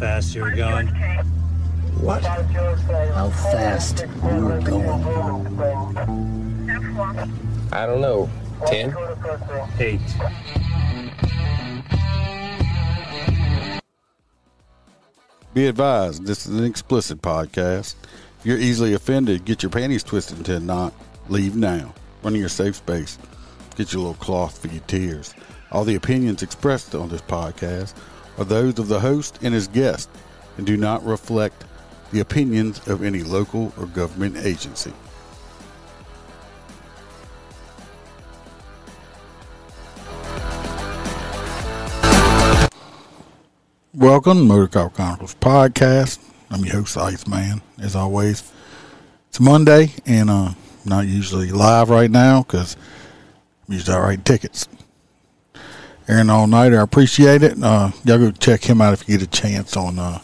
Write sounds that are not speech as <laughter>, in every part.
fast you were going? What? How fast you were going? I don't know. Ten? Eight. Be advised, this is an explicit podcast. If you're easily offended, get your panties twisted into a knot. Leave now. Run in your safe space. Get your little cloth for your tears. All the opinions expressed on this podcast are those of the host and his guest and do not reflect the opinions of any local or government agency. Welcome, Motor Cop Chronicles podcast. I'm your host, Iceman, as always. It's Monday, and uh, I'm not usually live right now because I'm usually out writing tickets. Aaron All Nighter, I appreciate it. Uh, y'all go check him out if you get a chance on. Uh,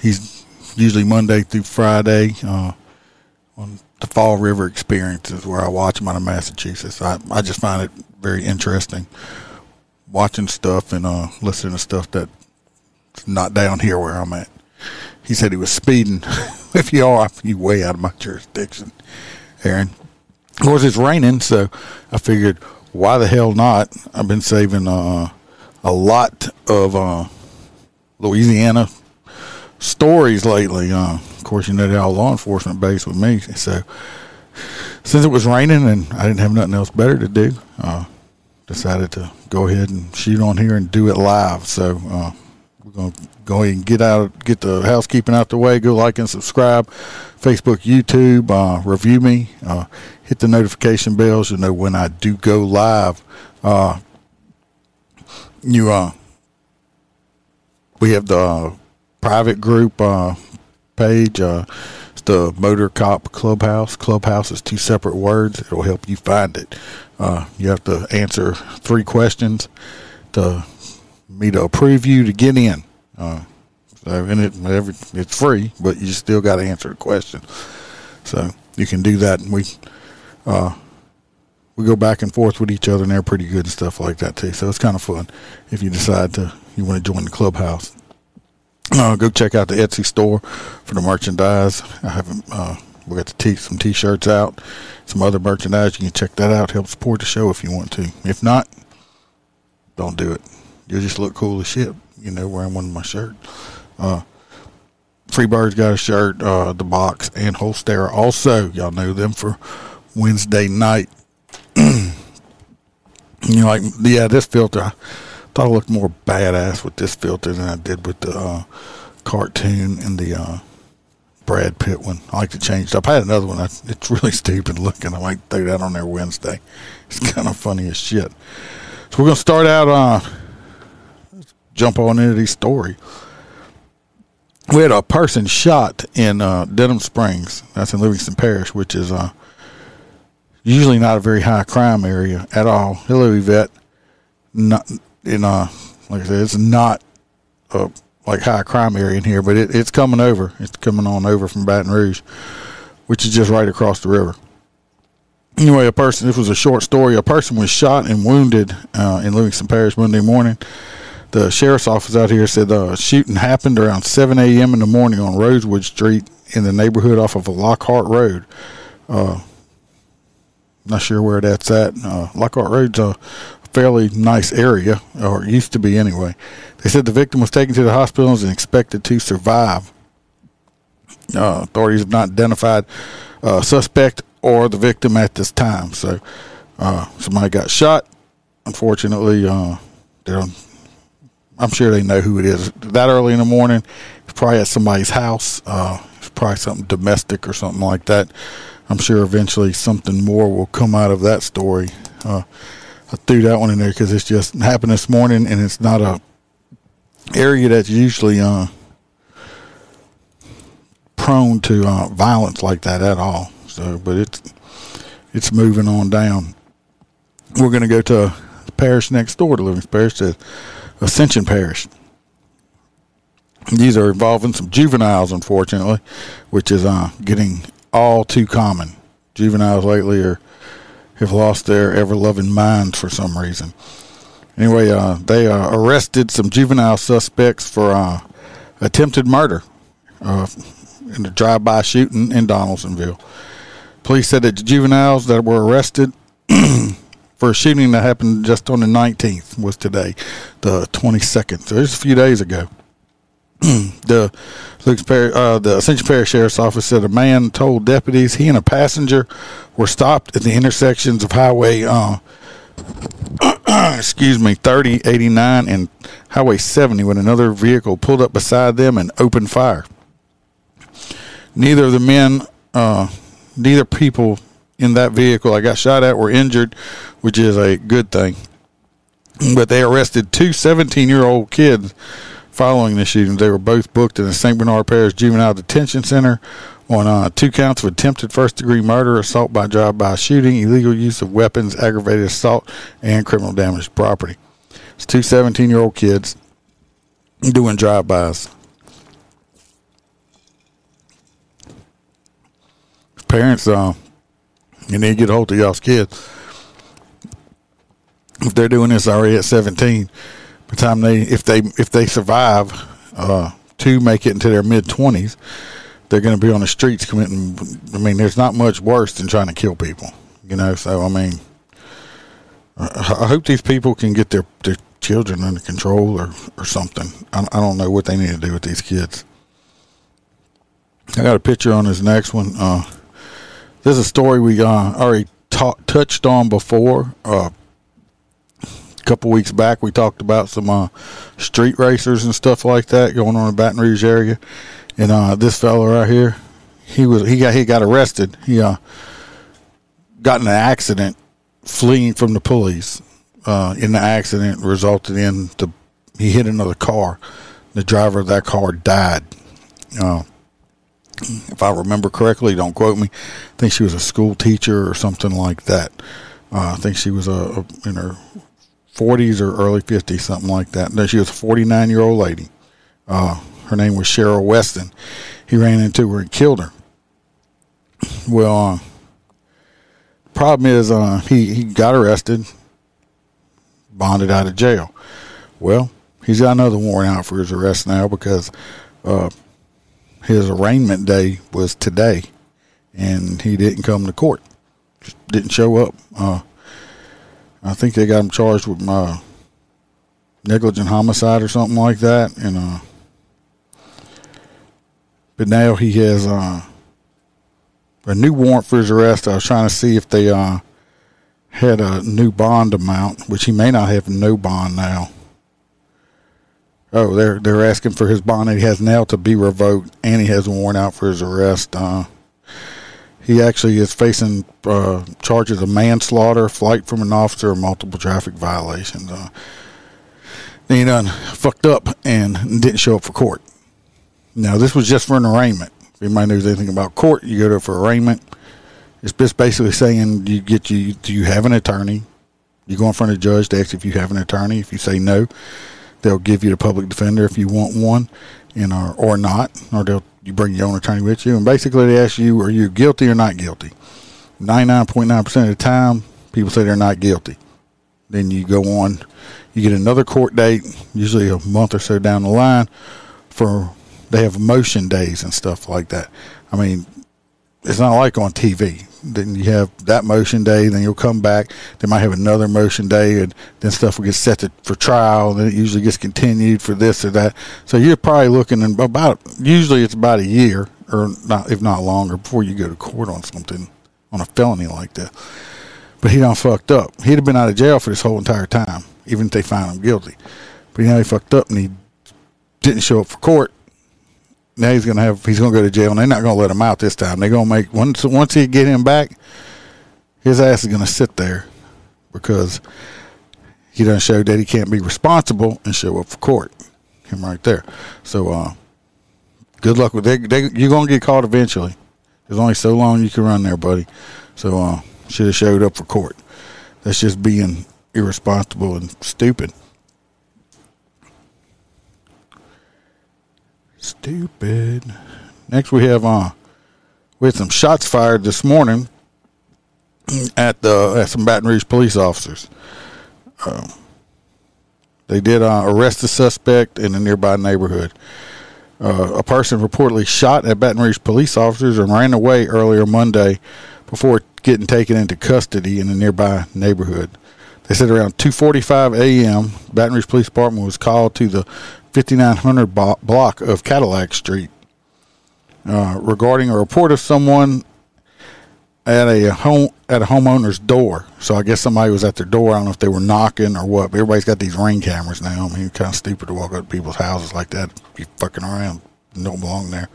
he's usually Monday through Friday uh, on the Fall River Experiences, where I watch him out of Massachusetts. I, I just find it very interesting watching stuff and uh, listening to stuff that's not down here where I'm at. He said he was speeding. <laughs> if you are, you way out of my jurisdiction, Aaron. Of course, it's raining, so I figured, why the hell not? I've been saving uh, a lot of uh, Louisiana stories lately. Uh, of course, you know they're all law enforcement based with me. So since it was raining and I didn't have nothing else better to do, uh, decided to go ahead and shoot on here and do it live. So uh, we're to go ahead and get out, get the housekeeping out the way. Go like and subscribe, Facebook, YouTube, uh, review me, uh, hit the notification bells. You know when I do go live. Uh, you uh, we have the private group uh, page. Uh, it's the Motor Cop Clubhouse. Clubhouse is two separate words. It'll help you find it. Uh, you have to answer three questions to me to approve you to get in. Uh, so and it every, it's free, but you still got to answer the question. So you can do that, and we uh, we go back and forth with each other, and they're pretty good and stuff like that too. So it's kind of fun if you decide to you want to join the clubhouse. Uh, go check out the Etsy store for the merchandise. I haven't. Uh, we got the t- some t-shirts out, some other merchandise. You can check that out. Help support the show if you want to. If not, don't do it. You'll just look cool as shit. You know, wearing one of my shirts. Uh, Freebird's got a shirt, uh, the box, and Holstera. Also, y'all know them for Wednesday night. <clears throat> you know, like yeah, this filter. I thought I looked more badass with this filter than I did with the uh, cartoon and the uh, Brad Pitt one. I like to change it up. I had another one. It's really <laughs> stupid looking. I might throw that on there Wednesday. It's kind of funny as shit. So we're gonna start out. Uh, jump on into the story. We had a person shot in uh, Denham Springs. That's in Livingston Parish, which is uh, usually not a very high crime area at all. Hello, Yvette. Not in uh, like I said, it's not a like high crime area in here, but it, it's coming over. It's coming on over from Baton Rouge, which is just right across the river. Anyway, a person. This was a short story. A person was shot and wounded uh, in Livingston Parish Monday morning the sheriff's office out here said the shooting happened around 7 a.m. in the morning on Rosewood Street in the neighborhood off of Lockhart Road. Uh, not sure where that's at. Uh, Lockhart Road's a fairly nice area, or used to be anyway. They said the victim was taken to the hospital and expected to survive. Uh, authorities have not identified uh, suspect or the victim at this time. So uh, somebody got shot. Unfortunately, uh, they're I'm sure they know who it is. That early in the morning, it's probably at somebody's house. Uh, it's probably something domestic or something like that. I'm sure eventually something more will come out of that story. Uh, I threw that one in there because it's just happened this morning, and it's not a area that's usually uh, prone to uh, violence like that at all. So, but it's it's moving on down. We're going to go to the parish next door to Livingston Parish. To, Ascension Parish. These are involving some juveniles, unfortunately, which is uh, getting all too common. Juveniles lately are have lost their ever loving minds for some reason. Anyway, uh, they uh, arrested some juvenile suspects for uh, attempted murder uh, in a drive-by shooting in Donaldsonville. Police said that the juveniles that were arrested for a shooting that happened just on the 19th was today, the 22nd. So it's a few days ago. <clears throat> the Luke's Par- uh, the Ascension Parish Sheriff's Office said a man told deputies he and a passenger were stopped at the intersections of Highway, uh, <clears throat> excuse me, 30, 89, and Highway 70 when another vehicle pulled up beside them and opened fire. Neither of the men, uh, neither people in that vehicle I got shot at were injured, which is a good thing. But they arrested two 17 year old kids following the shooting. They were both booked in the St. Bernard Parish Juvenile Detention Center on uh, two counts of attempted first degree murder, assault by drive by shooting, illegal use of weapons, aggravated assault, and criminal damage to property. It's two 17 year old kids doing drive bys. Parents, uh, you need to get a hold of y'all's kids. If they're doing this already at 17, by the time they, if they, if they survive, uh, to make it into their mid 20s, they're going to be on the streets committing. I mean, there's not much worse than trying to kill people, you know. So I mean, I hope these people can get their their children under control or or something. I, I don't know what they need to do with these kids. I got a picture on this next one. Uh, this is a story we uh, already ta- touched on before. Uh, couple weeks back, we talked about some uh, street racers and stuff like that going on in Baton Rouge area. And uh, this fellow right here, he was he got he got arrested. He uh, got in an accident fleeing from the police. Uh, in the accident resulted in the he hit another car. The driver of that car died. Uh, if I remember correctly, don't quote me. I think she was a school teacher or something like that. Uh, I think she was a, a in her 40s or early 50s, something like that. No, she was a 49 year old lady. Uh, her name was Cheryl Weston. He ran into her and killed her. Well, uh, problem is, uh, he he got arrested, bonded out of jail. Well, he's got another warrant out for his arrest now because uh, his arraignment day was today, and he didn't come to court. Just didn't show up. I think they got him charged with uh, negligent homicide or something like that, and uh, but now he has uh, a new warrant for his arrest. I was trying to see if they uh, had a new bond amount, which he may not have no bond now. Oh, they're they're asking for his bond that he has now to be revoked, and he has a warrant out for his arrest. Uh, he actually is facing uh, charges of manslaughter, flight from an officer, multiple traffic violations. Uh, he done fucked up and didn't show up for court. Now, this was just for an arraignment. If anybody knows anything about court, you go there for arraignment. It's just basically saying you get you. Do you have an attorney? You go in front of the judge to ask if you have an attorney. If you say no, they'll give you the public defender if you want one, and or, or not, or they'll you bring your own attorney with you. And basically, they ask you, are you guilty or not guilty? Ninety nine point nine percent of the time, people say they're not guilty. Then you go on, you get another court date, usually a month or so down the line, for they have motion days and stuff like that. I mean, it's not like on TV. Then you have that motion day, then you'll come back. They might have another motion day, and then stuff will get set to, for trial. And then it usually gets continued for this or that. So you're probably looking in about usually it's about a year or not, if not longer, before you go to court on something on a felony like that. But he done fucked up. He'd have been out of jail for this whole entire time, even if they found him guilty. But you know he fucked up and he didn't show up for court now he's gonna have he's gonna go to jail and they're not gonna let him out this time. They're gonna make once once he get him back, his ass is gonna sit there because he doesn't show that he can't be responsible and show up for court. Him right there. So uh, good luck with that. They, you're gonna get caught eventually. There's only so long you can run there, buddy. So uh, should have showed up for court. That's just being irresponsible and stupid. Stupid. Next, we have uh, we had some shots fired this morning at the at some Baton Rouge police officers. Uh, they did uh, arrest the suspect in a nearby neighborhood. Uh, a person reportedly shot at Baton Rouge police officers and ran away earlier Monday before getting taken into custody in a nearby neighborhood. They said around 2:45 a.m., Baton Rouge Police Department was called to the 5900 block of Cadillac Street uh, regarding a report of someone at a home at a homeowner's door. So I guess somebody was at their door. I don't know if they were knocking or what. But everybody's got these ring cameras now. I mean, it's kind of stupid to walk up to people's houses like that. Be fucking around. Don't belong there.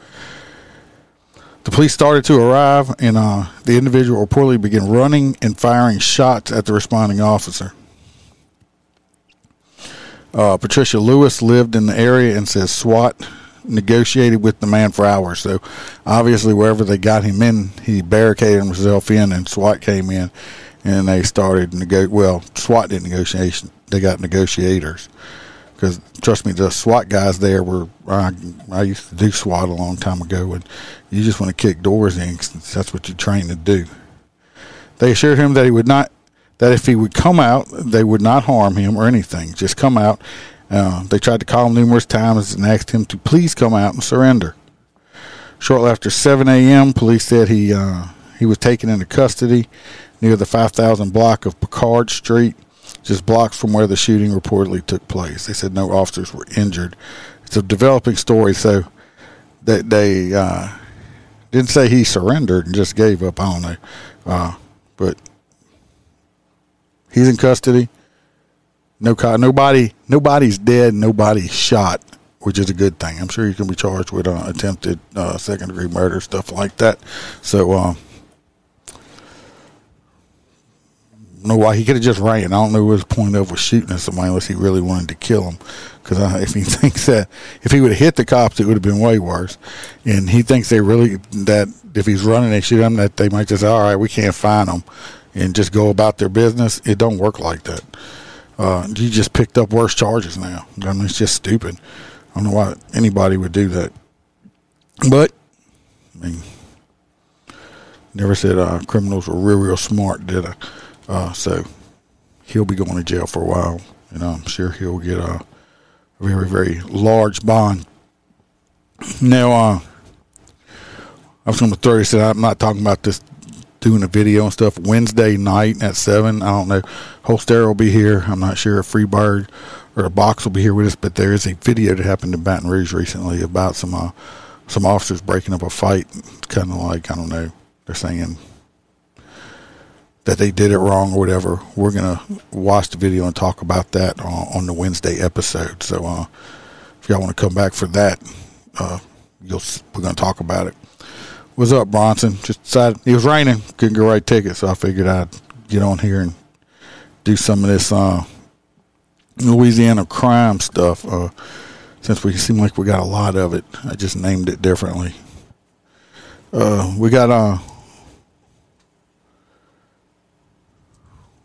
The police started to arrive, and uh, the individual reportedly began running and firing shots at the responding officer. Uh, Patricia Lewis lived in the area and says SWAT negotiated with the man for hours. So obviously, wherever they got him in, he barricaded himself in, and SWAT came in, and they started nego. Well, SWAT did negotiation. They got negotiators because trust me, the SWAT guys there were. I, I used to do SWAT a long time ago, and you just want to kick doors in. that's what you're trained to do. They assured him that he would not. That if he would come out, they would not harm him or anything. Just come out uh, they tried to call him numerous times and asked him to please come out and surrender. Shortly after 7 a.m., police said he uh, he was taken into custody near the 5000 block of Picard Street, just blocks from where the shooting reportedly took place. They said no officers were injured. It's a developing story, so that they uh, didn't say he surrendered and just gave up. I don't know, uh, but he's in custody. No, nobody, nobody's dead. Nobody's shot, which is a good thing. I'm sure you can be charged with uh, attempted uh, second degree murder, stuff like that. So, um, know why he could have just ran. I don't know what his point of was shooting at somebody unless he really wanted to kill him. Because if he <laughs> thinks that if he would have hit the cops, it would have been way worse. And he thinks they really that if he's running, they shoot him. That they might just all right, we can't find him, and just go about their business. It don't work like that. Uh, you just picked up worse charges now. I mean, it's just stupid. I don't know why anybody would do that. But, I mean, never said uh, criminals were real, real smart, did I? Uh, so, he'll be going to jail for a while. You know, I'm sure he'll get a very, very large bond. Now, uh, I was going to throw this. I'm not talking about this doing a video and stuff Wednesday night at seven. I don't know. Holster will be here. I'm not sure if Freebird or a box will be here with us, but there is a video that happened in Baton Rouge recently about some uh, some officers breaking up a fight. It's kind of like I don't know. They're saying that they did it wrong or whatever. We're gonna watch the video and talk about that on, on the Wednesday episode. So uh, if y'all want to come back for that, uh, you'll we're gonna talk about it. What's up, Bronson? Just decided it was raining, couldn't get right ticket, so I figured I'd get on here and do some of this uh, Louisiana crime stuff. Uh, since we seem like we got a lot of it, I just named it differently. Uh, we got uh,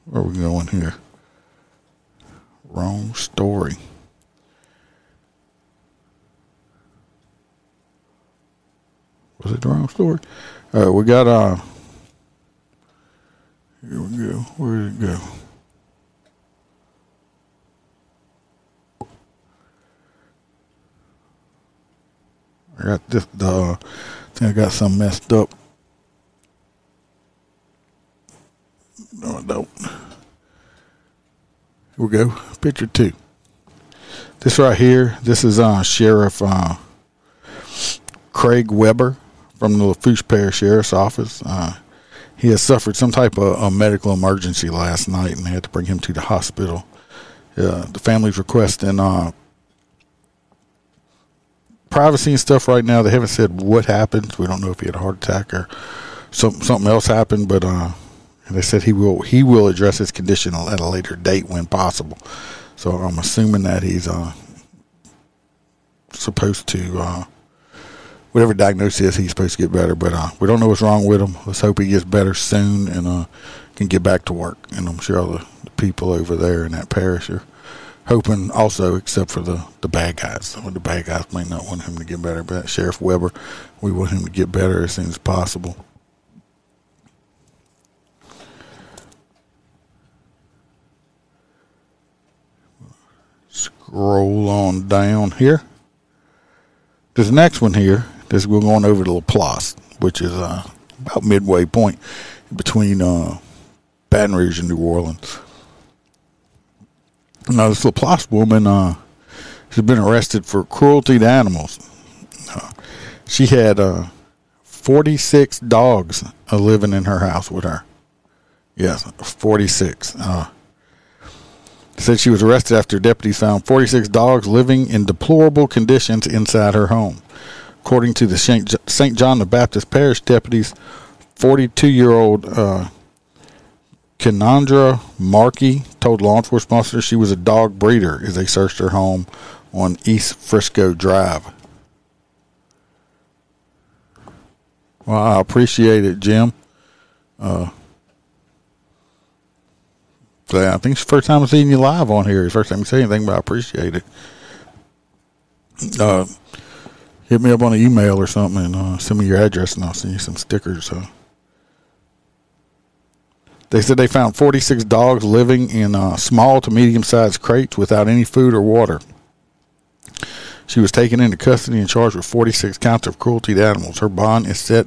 where are we going here? Wrong story. Was it the wrong story? We got uh here we go. Where did it go? I got this the uh, I think I got some messed up. No, I don't. Here we go. Picture two. This right here, this is uh Sheriff uh Craig Webre from the Lafourche Parish Sheriff's Office. Uh, he has suffered some type of a medical emergency last night, and they had to bring him to the hospital. Uh, the family's requesting uh, privacy and stuff right now. They haven't said what happened. We don't know if he had a heart attack or some, something else happened, but uh, they said he will he will address his condition at a later date when possible. So I'm assuming that he's uh, supposed to uh, whatever diagnosis he's supposed to get better. But uh, we don't know what's wrong with him. Let's hope he gets better soon and uh, can get back to work. And I'm sure all the, the, people over there in that parish are hoping also, except for the, the bad guys. Some of the bad guys may not want him to get better, but Sheriff Webre, we want him to get better as soon as possible. Scroll on down here this next one here, this we're going over to Laplace, which is uh, about midway point between uh, Baton Rouge and New Orleans. Now, this Laplace woman, uh, she's been arrested for cruelty to animals. Uh, she had uh, 46 dogs uh, living in her house with her. Yes, 46. Uh, said she was arrested after deputies found 46 dogs living in deplorable conditions inside her home. According to the St. John the Baptist Parish deputies, 42 year old uh, Kenandra Markey told law enforcement officers she was a dog breeder as they searched her home on East Frisco Drive. Well, I appreciate it, Jim. Uh, I think it's the first time I've seen you live on here. First time you say anything, but I appreciate it. Uh, hit me up on an email or something and uh, send me your address and I'll send you some stickers. Uh, they said they found 46 dogs living in uh, small to medium sized crates without any food or water. She was taken into custody and charged with 46 counts of cruelty to animals. Her bond is set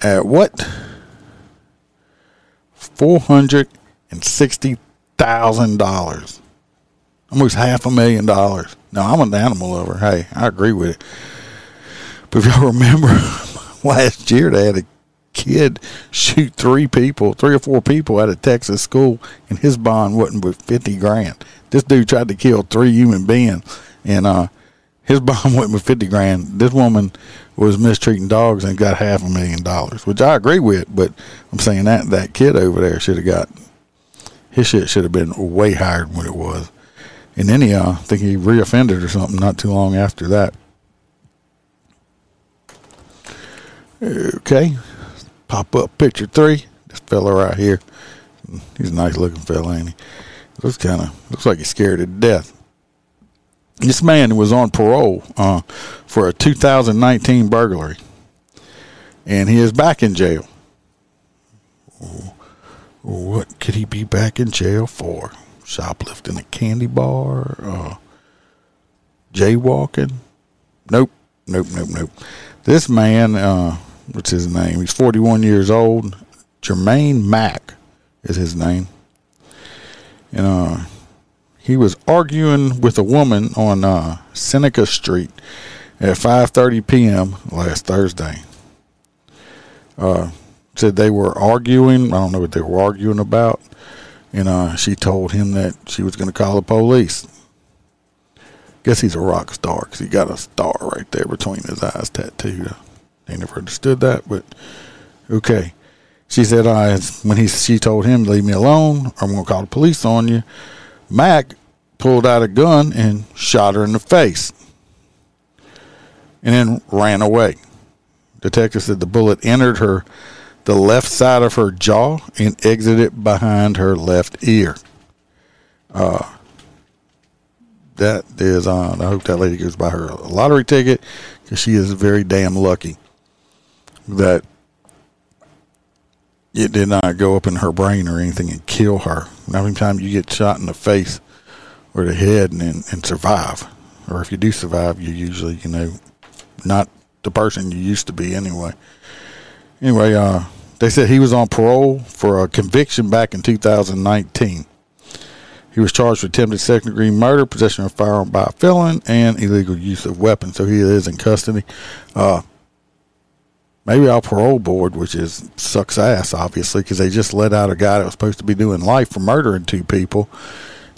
at what? $460,000. Almost half a million dollars. Now, I'm an animal lover. Hey, I agree with it. But <laughs> if y'all remember <laughs> last year, they had a kid shoot three people, three or four people at a Texas school, and his bond wasn't but fifty grand. This dude tried to kill three human beings, and uh, his <laughs> bond went with fifty grand. This woman was mistreating dogs and got half a million dollars, which I agree with. But I'm saying that that kid over there should have got his shit should have been way higher than what it was. And then he, uh, I think he reoffended or something not too long after that. Okay, pop up picture three. This fella right here. He's a nice looking fella, ain't he? Looks kind of looks like he's scared to death. This man was on parole uh, for a 2019 burglary, and he is back in jail. What could he be back in jail for? Shoplifting a candy bar? Uh, jaywalking? Nope, nope, nope, nope. This man, uh, what's his name? He's 41 years old. Jermaine Mack is his name. And uh, he was arguing with a woman on uh, Seneca Street at 5:30 p.m. last Thursday. Uh, said they were arguing. I don't know what they were arguing about. And uh, she told him that she was going to call the police. Guess he's a rock star because he got a star right there between his eyes tattooed. I never understood that, but okay. She said, "I when he she told him leave me alone, or I'm going to call the police on you." Mack pulled out a gun and shot her in the face, and then ran away. Detective said the bullet entered her the left side of her jaw and exited behind her left ear. Uh, that is on. I hope that lady goes by her lottery ticket because she is very damn lucky that it did not go up in her brain or anything and kill her. Every time you get shot in the face or the head and, and survive, or if you do survive, you're usually, you know, not the person you used to be anyway. Anyway, uh, they said he was on parole for a conviction back in 2019. He was charged with attempted second degree murder, possession of firearm by a felon, and illegal use of weapons. So he is in custody. Uh, maybe our parole board, which is sucks ass, obviously, because they just let out a guy that was supposed to be doing life for murdering two people,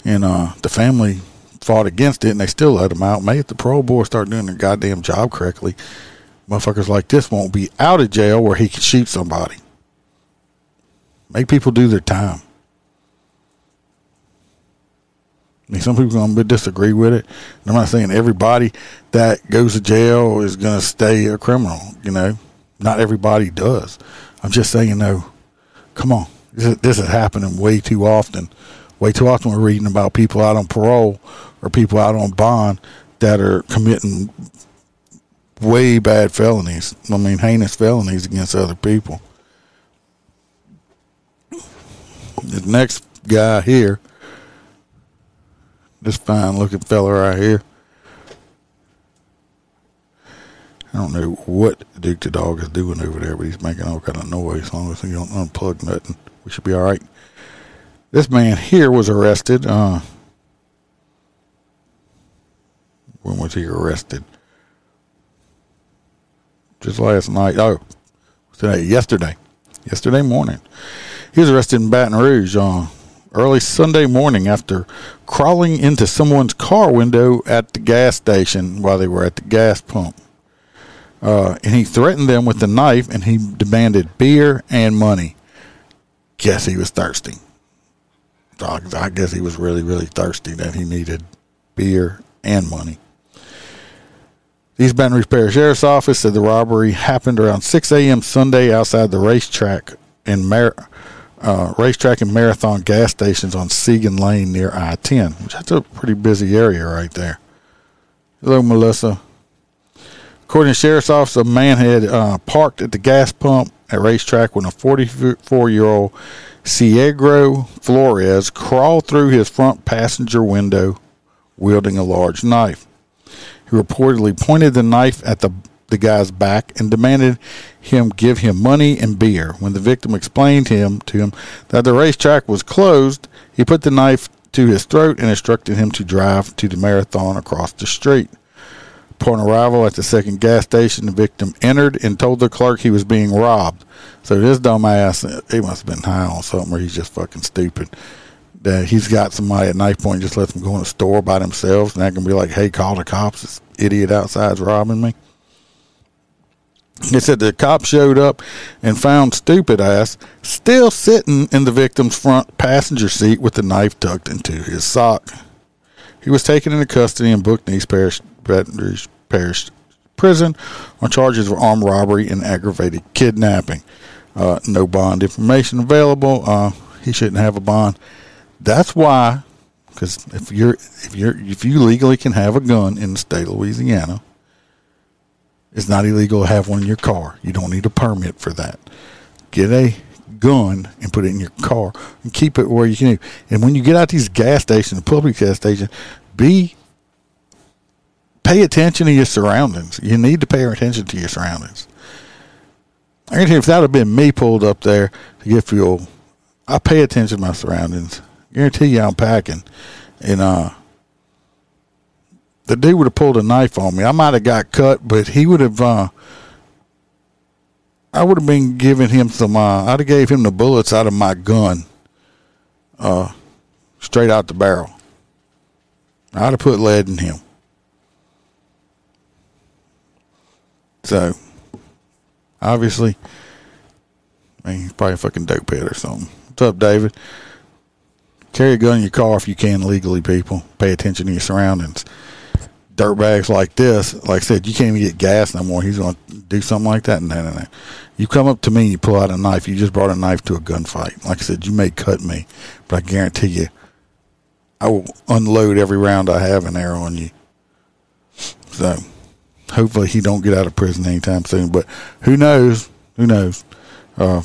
and uh, the family fought against it, and they still let him out. Maybe if the parole board start doing their goddamn job correctly, motherfuckers like this won't be out of jail where he can shoot somebody. Make people do their time. I mean, some people are going to disagree with it. I'm not saying everybody that goes to jail is going to stay a criminal. You know, not everybody does. I'm just saying, though, come on. This, this is happening way too often. Way too often we're reading about people out on parole or people out on bond that are committing way bad felonies. I mean, heinous felonies against other people. The next guy here, this fine looking fella right here. I don't know what Duke the dog is doing over there, but he's making all kind of noise. As long as he don't unplug nothing, we should be all right. This man here was arrested. Uh, when was he arrested? Just last night. Oh, today, yesterday, yesterday morning. He was arrested in Baton Rouge uh, early Sunday morning after crawling into someone's car window at the gas station while they were at the gas pump. Uh, and he threatened them with a knife and he demanded beer and money. Guess he was thirsty. I guess he was really, really thirsty that he needed beer and money. The East Baton Rouge Parish Sheriff's Office said the robbery happened around 6 a.m. Sunday outside the RaceTrac in Mar- uh, RaceTrac and marathon gas stations on Siegen Lane near I-10, which that's a pretty busy area right there. Hello, Melissa. According to Sheriff's Office, a man had uh, parked at the gas pump at RaceTrac when a 44-year-old Ciegro Flores crawled through his front passenger window wielding a large knife. He reportedly pointed the knife at the, the guy's back and demanded him give him money and beer. When the victim explained him, to him that the RaceTrac was closed, he put the knife to his throat and instructed him to drive to the marathon across the street. Upon arrival at the second gas station, the victim entered and told the clerk he was being robbed. So this dumbass, he must have been high on something, or he's just fucking stupid. That he's got somebody at knife point, just lets them go in the store by themselves, and that can be like, "Hey, call the cops! This idiot outside's robbing me." He said the cop showed up and found stupid ass still sitting in the victim's front passenger seat with the knife tucked into his sock. He was taken into custody and booked in East Parish, Parish Prison on charges of armed robbery and aggravated kidnapping. Uh, no bond information available. Uh, he shouldn't have a bond. That's why, because if you're if you're if you legally can have a gun in the state of Louisiana, it's not illegal to have one in your car. You don't need a permit for that. Get a gun and put it in your car and keep it where you can. And when you get out these gas stations, public gas stations, be pay attention to your surroundings. You need to pay attention to your surroundings. I guarantee if that had been me pulled up there to get fuel, I pay attention to my surroundings. Guarantee you I'm packing. And uh the dude would have pulled a knife on me. I might have got cut, but he would have uh I would have been giving him some uh I'd have gave him the bullets out of my gun. Uh straight out the barrel. I'd have put lead in him. So, obviously, I mean, he's probably a fucking dope head or something. What's up, David? Carry a gun in your car if you can legally, people. Pay attention to your surroundings. Dirtbags like this, like I said, you can't even get gas no more. He's going to do something like that. No, no, no. You come up to me and you pull out a knife. You just brought a knife to a gunfight. Like I said, you may cut me, but I guarantee you, I will unload every round I have in there on you. So, hopefully he don't get out of prison anytime soon. But who knows? Who knows? Uh,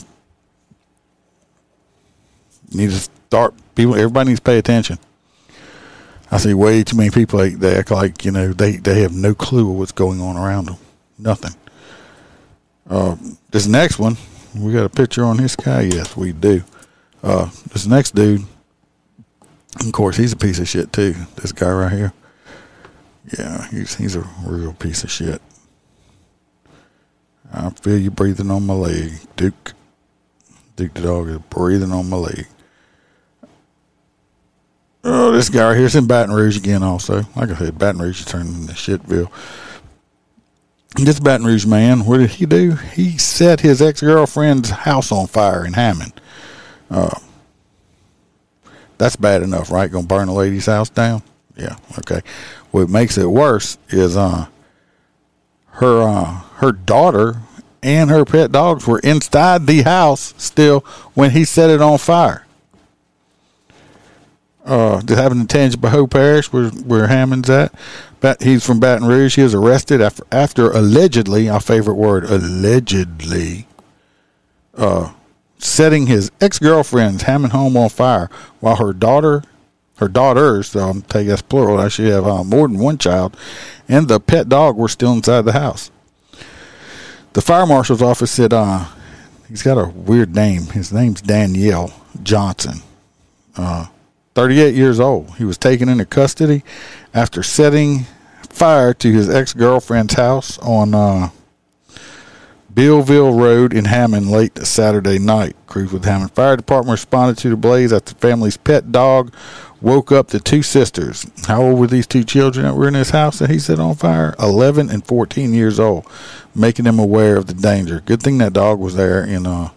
need to start. People, everybody needs to pay attention. I see way too many people. They act like you know they they have no clue what's going on around them. Nothing. Uh, this next one, we got a picture on this guy. Yes, we do. Uh, this next dude, of course, he's a piece of shit too. This guy right here. Yeah, he's he's a real piece of shit. I feel you breathing on my leg, Duke. Duke the dog is breathing on my leg. Oh, this guy right here's in Baton Rouge again. Also, like I said, Baton Rouge is turning into shitville. This Baton Rouge man, what did he do? He set his ex girlfriend's house on fire in Hammond. Uh, that's bad enough, right? Gonna burn a lady's house down? Yeah, okay. What makes it worse is uh her uh her daughter and her pet dogs were inside the house still when he set it on fire. Uh, this happened in Tangipahoa Parish, where where Hammond's at. But he's from Baton Rouge. He was arrested after after allegedly, our favorite word, allegedly, uh, setting his ex girlfriend's Hammond home on fire while her daughter her daughters, so I'm take that's plural. I should have uh, more than one child, and the pet dog were still inside the house. the fire marshal's office said uh, he's got a weird name. His name's Danielle Johnson. Uh, 38 years old. He was taken into custody after setting fire to his ex girlfriend's house on uh, Billville Road in Hammond late Saturday night. Crews with Hammond Fire Department responded to the blaze after the family's pet dog woke up the two sisters. How old were these two children that were in his house that he set on fire? 11 and 14 years old, making them aware of the danger. Good thing that dog was there and uh,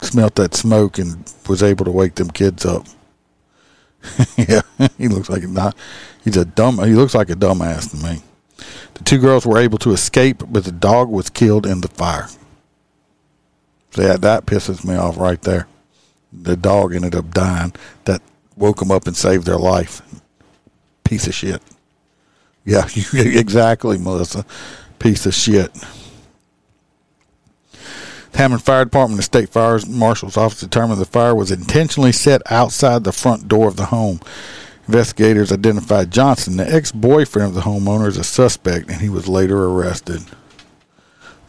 smelt that smoke and was able to wake them kids up. <laughs> yeah, he looks like not. He's a dumb. He looks like a dumbass to me. The two girls were able to escape, but the dog was killed in the fire. See, yeah, that pisses me off right there. The dog ended up dying. That woke them up and saved their life. Piece of shit. Yeah, <laughs> exactly, Melissa. Piece of shit. The Hammond Fire Department and the State Fire Marshal's Office determined the fire was intentionally set outside the front door of the home. Investigators identified Johnson, the ex boyfriend of the homeowner, as a suspect, and he was later arrested.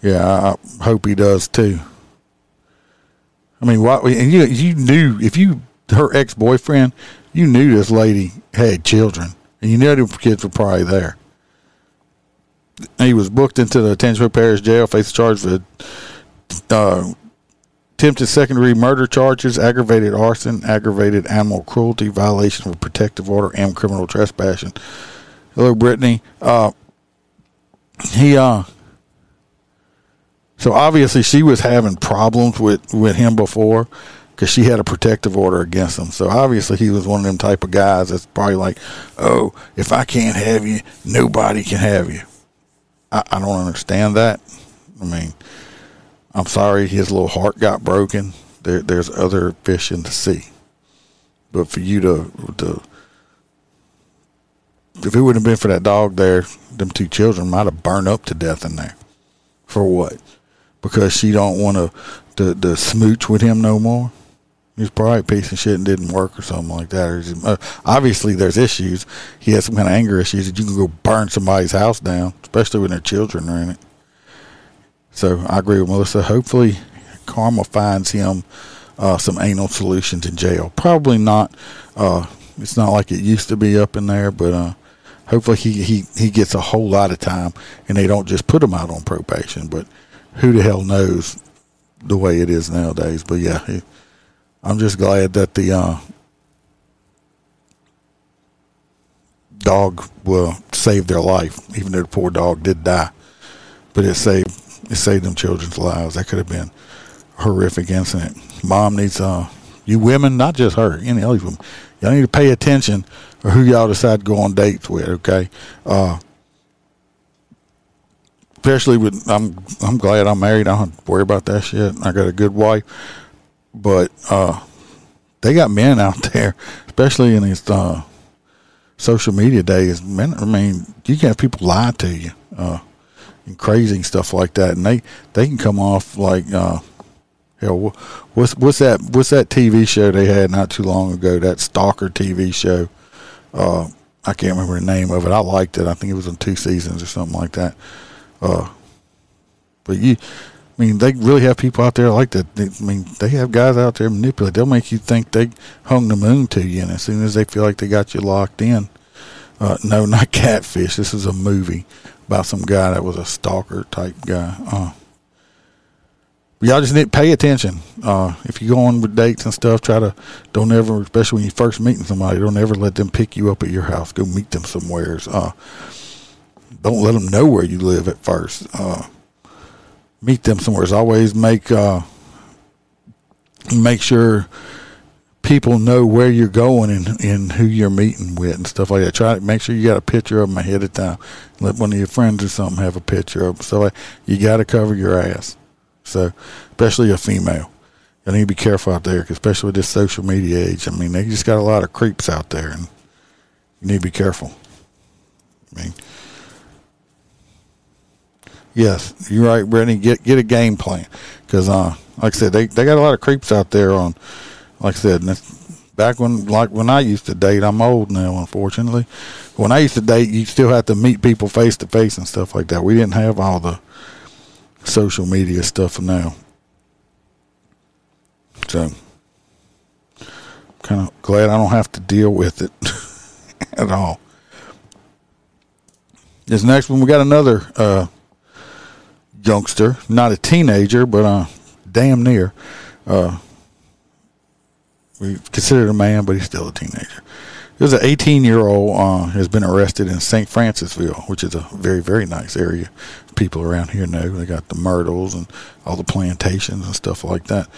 Yeah, I hope he does too. I mean, what? And you you knew if you her ex boyfriend, you knew this lady had children, and you knew the kids were probably there. He was booked into the Tangipahoa Parish Jail, faced charge with uh, attempted second degree murder charges, aggravated arson, aggravated animal cruelty, violation of a protective order, and criminal trespassing. Hello, Brittany. Uh, he uh, so obviously she was having problems with with him before because she had a protective order against him. So obviously he was one of them type of guys that's probably like, oh, if I can't have you, nobody can have you. I, I don't understand that. I mean, I'm sorry his little heart got broken. There, there's other fish in the sea. But for you to, to if it wouldn't have been for that dog there, them two children might have burned up to death in there. For what? Because she don't want to, to, to smooch with him no more. He's probably a piece of shit and didn't work or something like that. Or just, uh, obviously, there's issues. He has some kind of anger issues that you can go burn somebody's house down, especially when their children are in it. So I agree with Melissa. Hopefully, Karma finds him uh, some anal solutions in jail. Probably not. Uh, it's not like it used to be up in there, but uh, hopefully he, he, he gets a whole lot of time and they don't just put him out on probation. But who the hell knows the way it is nowadays? But yeah, I'm just glad that the uh, dog will save their life, even though the poor dog did die. But it saved it saved them children's lives. That could have been a horrific incident. Mom needs uh you women, not just her, any other women, y'all need to pay attention to who y'all decide to go on dates with. Okay, uh, especially with I'm I'm glad I'm married. I don't worry about that shit. I got a good wife, but uh, they got men <laughs> out there, especially in these uh, social media days. Men, I mean, you can have people lie to you. Uh, and crazy stuff like that, and they they can come off like uh, hell. What's what's that? What's that TV show they had not too long ago? That stalker TV show. Uh, I can't remember the name of it. I liked it. I think it was in two seasons or something like that. Uh, but you, I mean, they really have people out there like that. I mean, they have guys out there manipulate. They'll make you think they hung the moon to you, and as soon as they feel like they got you locked in, uh, no, <laughs> not catfish. This is a movie about some guy that was a stalker type guy. Uh, y'all just need to pay attention. Uh, if you go on with dates and stuff, try to don't ever, especially when you first meeting somebody, don't ever let them pick you up at your house. Go meet them somewheres. Uh, don't let them know where you live at first. Uh, meet them somewhere. somewheres. Always make uh, make sure people know where you're going and, and who you're meeting with and stuff like that. Try to make sure you got a picture of them ahead of time. Let one of your friends or something have a picture of them. So like, you got to cover your ass. So, especially a female. You need to be careful out there, especially with this social media age. I mean, they just got a lot of creeps out there, and you need to be careful. I mean, yes, you're right, Brittany. Get get a game plan because, uh, like I said, they they got a lot of creeps out there on like I said, back when like when I used to date, I'm old now, unfortunately. When I used to date, you still have to meet people face to face and stuff like that. We didn't have all the social media stuff now. So, kind of glad I don't have to deal with it <laughs> at all. This next one, we got another uh, youngster, not a teenager, but uh, damn near. Uh, we considered a man, but he's still a teenager. There's an 18 year old uh, has been arrested in St. Francisville, which is a very very nice area. People around here know they got the myrtles and all the plantations and stuff like that.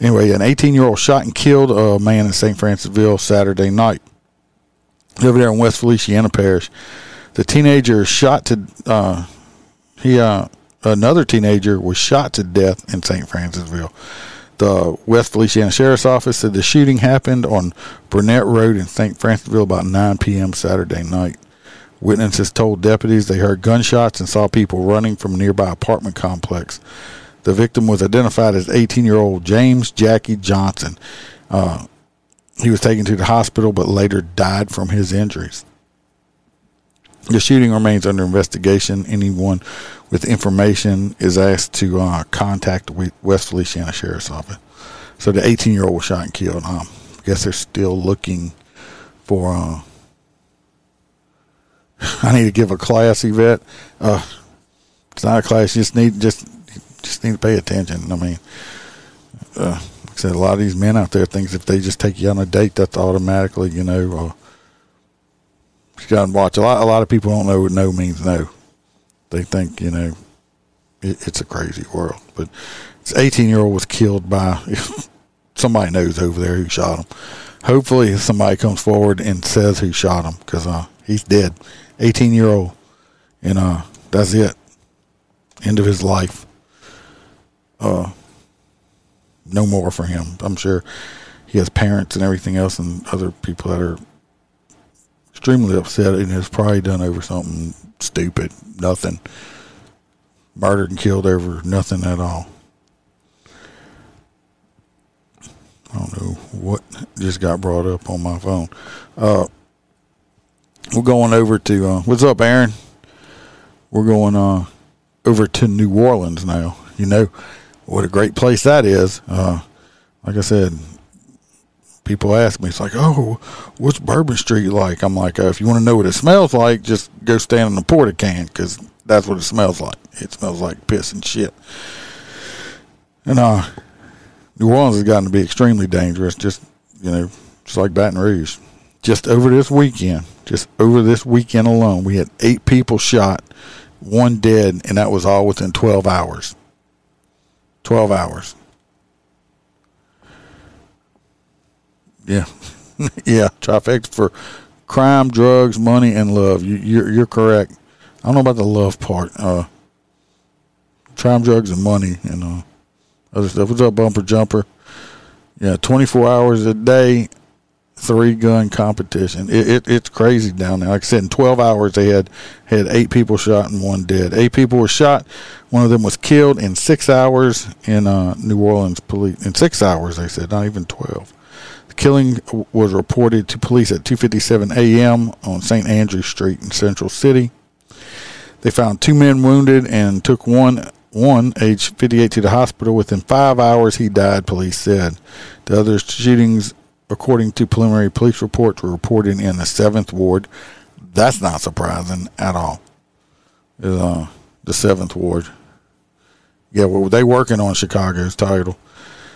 Anyway, an 18 year old shot and killed a man in St. Francisville Saturday night. Over there in West Feliciana Parish, the teenager shot to uh, he uh, another teenager was shot to death in St. Francisville. The West Feliciana Sheriff's Office said the shooting happened on Burnett Road in St. Francisville about 9 p.m. Saturday night. Witnesses told deputies they heard gunshots and saw people running from a nearby apartment complex. The victim was identified as 18 year old James Jackie Johnson. Uh, he was taken to the hospital but later died from his injuries. The shooting remains under investigation. Anyone with information is asked to uh, contact West Feliciana Sheriff's Office. So the 18 year old was shot and killed. Um, I guess they're still looking for. Uh, <laughs> I need to give a class, Yvette. Uh, it's not a class. You just need just just need to pay attention. I mean, uh, like I said, a lot of these men out there thinks if they just take you on a date, that's automatically, you know, uh, you got to watch. A lot, a lot of people don't know what no means no. They think, you know, it, it's a crazy world. But this 18 year old was killed by <laughs> somebody knows over there who shot him. Hopefully, somebody comes forward and says who shot him because uh, he's dead. 18 year old. And uh, that's it. End of his life. Uh, no more for him. I'm sure he has parents and everything else and other people that are extremely upset and has probably done over something stupid, nothing. Murdered and killed over nothing at all. I don't know what just got brought up on my phone. Uh, we're going over to uh, what's up, Aaron? We're going uh, over to New Orleans now. You know what a great place that is. Uh, like I said, people ask me, it's like, oh, what's Bourbon Street like? I'm like, uh, if you want to know what it smells like, just go stand in the porta can because that's what it smells like. It smells like piss and shit. And uh, New Orleans has gotten to be extremely dangerous. Just you know, just like Baton Rouge. Just over this weekend, just over this weekend alone, we had eight people shot, one dead, and that was all within 12 hours. 12 hours. Yeah, <laughs> yeah, trifecta for crime, drugs, money, and love. You, you're you're correct. I don't know about the love part. Uh, crime, drugs, and money, and uh, other stuff. What's up, bumper jumper? Yeah, 24 hours a day, three gun competition. It, it, it's crazy down there. Like I said, in 12 hours they had had eight people shot and one dead. Eight people were shot. One of them was killed in six hours in uh, New Orleans police. In six hours, they said, not even 12. Killing was reported to police at 2:57 a.m. on St. Andrew Street in Central City. They found two men wounded and took one one age 58 to the hospital. Within five hours, he died. Police said the other shootings, according to preliminary police reports, were reported in the seventh ward. That's not surprising at all. Uh, the seventh ward. Yeah, well, they working on Chicago's title.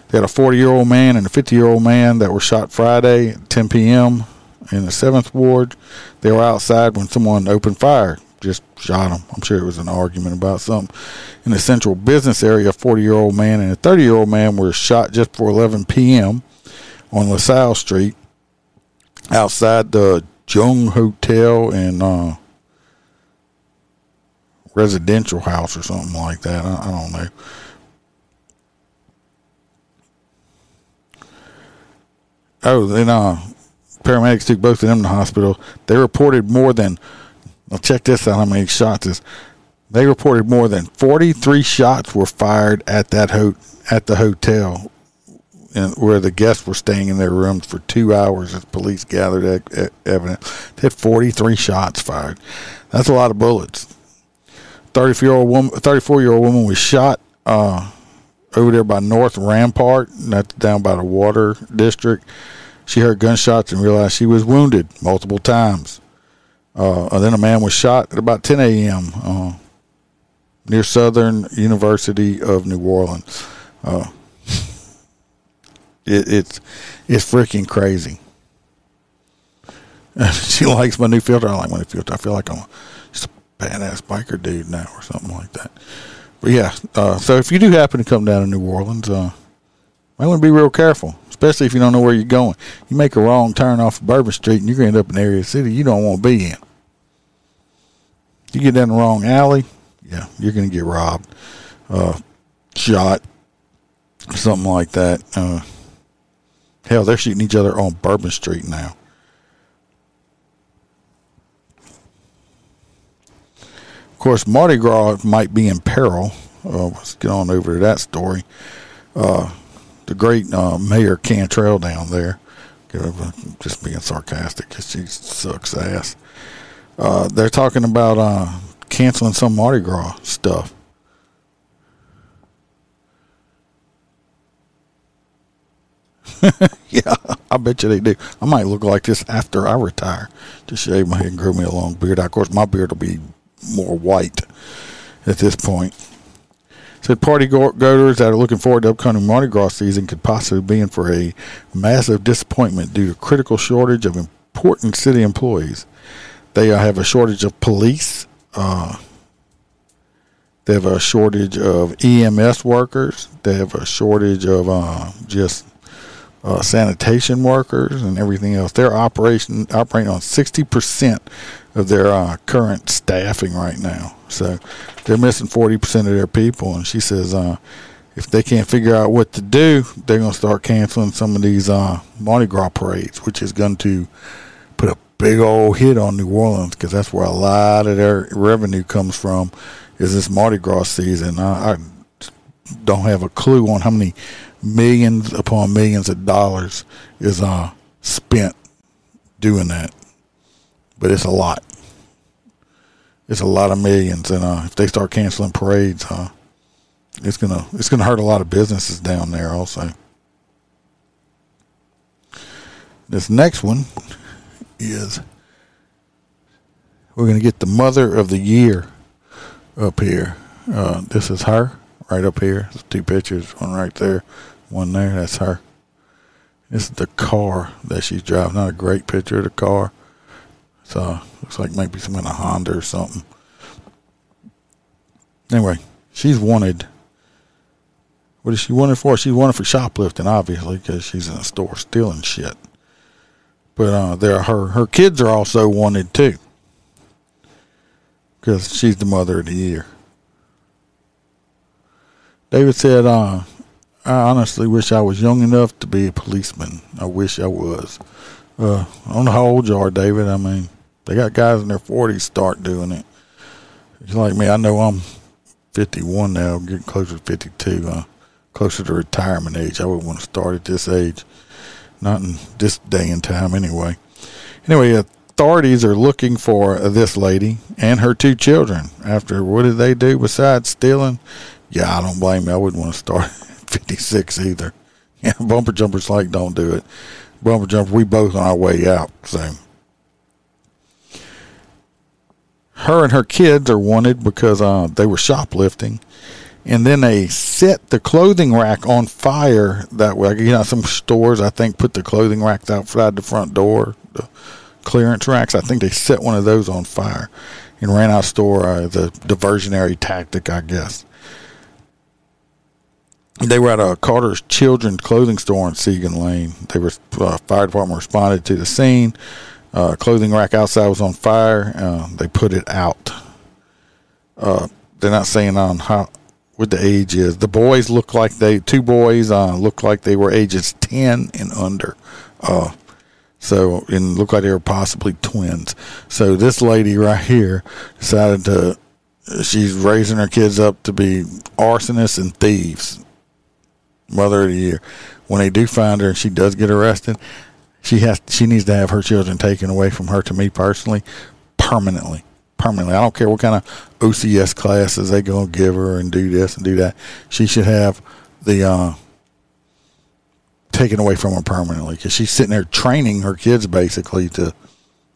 They had a 40 year old man and a 50 year old man that were shot Friday at 10 p.m. in the 7th Ward. They were outside when someone opened fire, just shot them. I'm sure it was an argument about something. In the central business area, a 40 year old man and a 30 year old man were shot just before 11 p.m. on LaSalle Street outside the Jung Hotel and uh, residential house or something like that. I, I don't know. Oh, then uh, paramedics took both of them to the hospital. They reported more than. Now check this out. How many shots is? They reported more than 43 shots were fired at that ho- at the hotel, where the guests were staying in their rooms for two hours as police gathered evidence. They had 43 shots fired. That's a lot of bullets. 34 year old woman, 34 year old woman was shot uh, over there by North Rampart, that's down by the water district. She heard gunshots and realized she was wounded multiple times. Uh, and then a man was shot at about 10 a.m. Uh, near Southern University of New Orleans. Uh, <laughs> it, it's it's freaking crazy. <laughs> she likes my new filter. I like my new filter. I feel like I'm just a badass biker dude now, or something like that. But yeah, uh, so if you do happen to come down to New Orleans, uh, might want to be real careful, especially if you don't know where you're going. You make a wrong turn off of Bourbon Street, and you're going to end up in an area of city you don't want to be in. You get down the wrong alley, yeah, you're going to get robbed, uh, shot, something like that. Uh, hell, they're shooting each other on Bourbon Street now. Of course, Mardi Gras might be in peril. Uh, let's get on over to that story. Uh, the great uh, Mayor Cantrell down there, just being sarcastic, because she sucks ass. Uh, they're talking about uh, canceling some Mardi Gras stuff. <laughs> yeah, I bet you they do. I might look like this after I retire. Just shave my head and grow me a long beard. Of course, my beard will be more white at this point. Said party goers that are looking forward to upcoming Mardi Gras season could possibly be in for a massive disappointment due to critical shortage of important city employees. They have a shortage of police. Uh, they have a shortage of EMS workers. They have a shortage of uh, just uh, sanitation workers and everything else. They're operation operating on sixty percent of their uh, current staffing right now. So they're missing forty percent of their people. And she says, uh, if they can't figure out what to do, they're going to start canceling some of these uh, Mardi Gras parades, which is going to put a big old hit on New Orleans because that's where a lot of their revenue comes from. Is this Mardi Gras season? I, I don't have a clue on how many millions upon millions of dollars is uh, spent doing that, but it's a lot. It's a lot of millions, and uh, if they start canceling parades, uh, it's gonna it's gonna hurt a lot of businesses down there. Also, this next one is we're gonna get the mother of the year up here. Uh, this is her right up here. There's two pictures, one right there, one there. That's her. This is the car that she's driving. Not a great picture of the car. So looks like maybe some kind of Honda or something. Anyway, she's wanted. What is she wanted for? She's wanted for shoplifting, obviously, because she's in a store stealing shit. But uh, there, her her kids are also wanted too, because she's the mother of the year. David said, uh, I honestly wish I was young enough to be a policeman. I wish I was. Uh, I don't know how old you are, David. I mean, they got guys in their 40s start doing it. It's like me. I know I'm 51 now, getting closer to 52, uh, closer to retirement age. I wouldn't want to start at this age. Not in this day and time, anyway. Anyway, authorities are looking for this lady and her two children. After what did they do besides stealing yeah, I don't blame you. I wouldn't want to start <laughs> at 56 either. Yeah, bumper jumpers like don't do it. Bumper jumper, we both on our way out. So her and her kids are wanted because uh, they were shoplifting, and then they set the clothing rack on fire. That way, you know, some stores I think put the clothing racks outside the front door, the clearance racks. I think they set one of those on fire and ran out of store uh, the diversionary tactic, I guess they were at a Carter's Children's Clothing Store in Siegen Lane. They were uh, fire department responded to the scene. Uh, clothing rack outside was on fire. Uh, they put it out. Uh, they're not saying on how what the age is. The boys look like they two boys uh, look like they were ages ten and under. Uh, so and look like they were possibly twins. So this lady right here decided to. She's raising her kids up to be arsonists and thieves mother of the year. When they do find her and she does get arrested, she has she needs to have her children taken away from her. To me personally, permanently, permanently. I don't care what kind of OCS classes they gonna give her and do this and do that. She should have the uh, taken away from her permanently because she's sitting there training her kids basically to,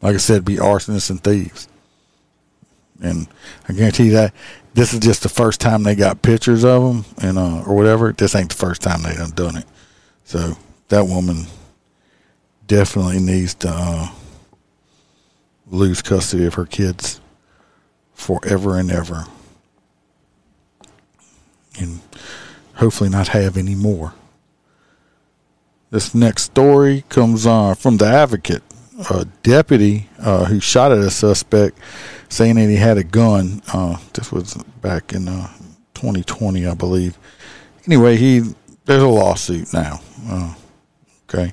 like I said, be arsonists and thieves. And I guarantee you that this is just the first time they got pictures of them and uh, or whatever. This ain't the first time they done done it. So that woman definitely needs to uh, lose custody of her kids forever and ever, and hopefully not have any more. This next story comes uh, from the Advocate. A deputy uh, who shot at a suspect saying that he had a gun. Uh, this was back in uh, 2020, I believe. Anyway, he there's a lawsuit now. Uh, okay.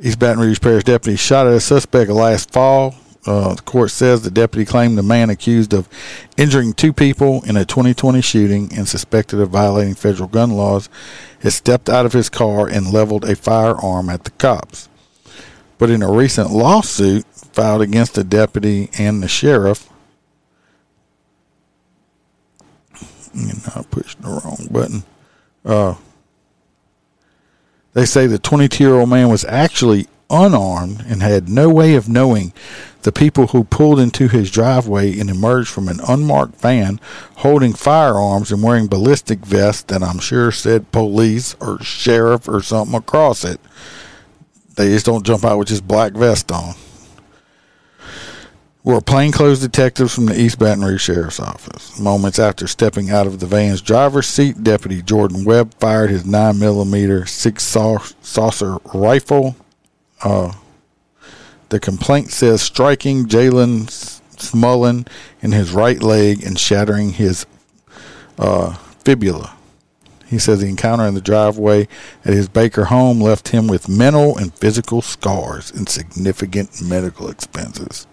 East Baton Rouge Parish deputy shot at a suspect last fall. Uh, the court says the deputy claimed the man accused of injuring two people in a 2020 shooting and suspected of violating federal gun laws had stepped out of his car and leveled a firearm at the cops. But in a recent lawsuit filed against the deputy and the sheriff, I pushed the wrong button. Uh, they say the 22 year old man was actually unarmed and had no way of knowing the people who pulled into his driveway and emerged from an unmarked van holding firearms and wearing ballistic vests that I'm sure said police or sheriff or something across it. They just don't jump out with just black vest on. Were plainclothes detectives from the East Baton Rouge Sheriff's Office. Moments after stepping out of the van's driver's seat, Deputy Jordan Webb fired his 9mm Sig Sauer rifle. Uh, the complaint says striking Jalen Smullen in his right leg and shattering his uh, fibula. He says the encounter in the driveway at his Baker home left him with mental and physical scars and significant medical expenses.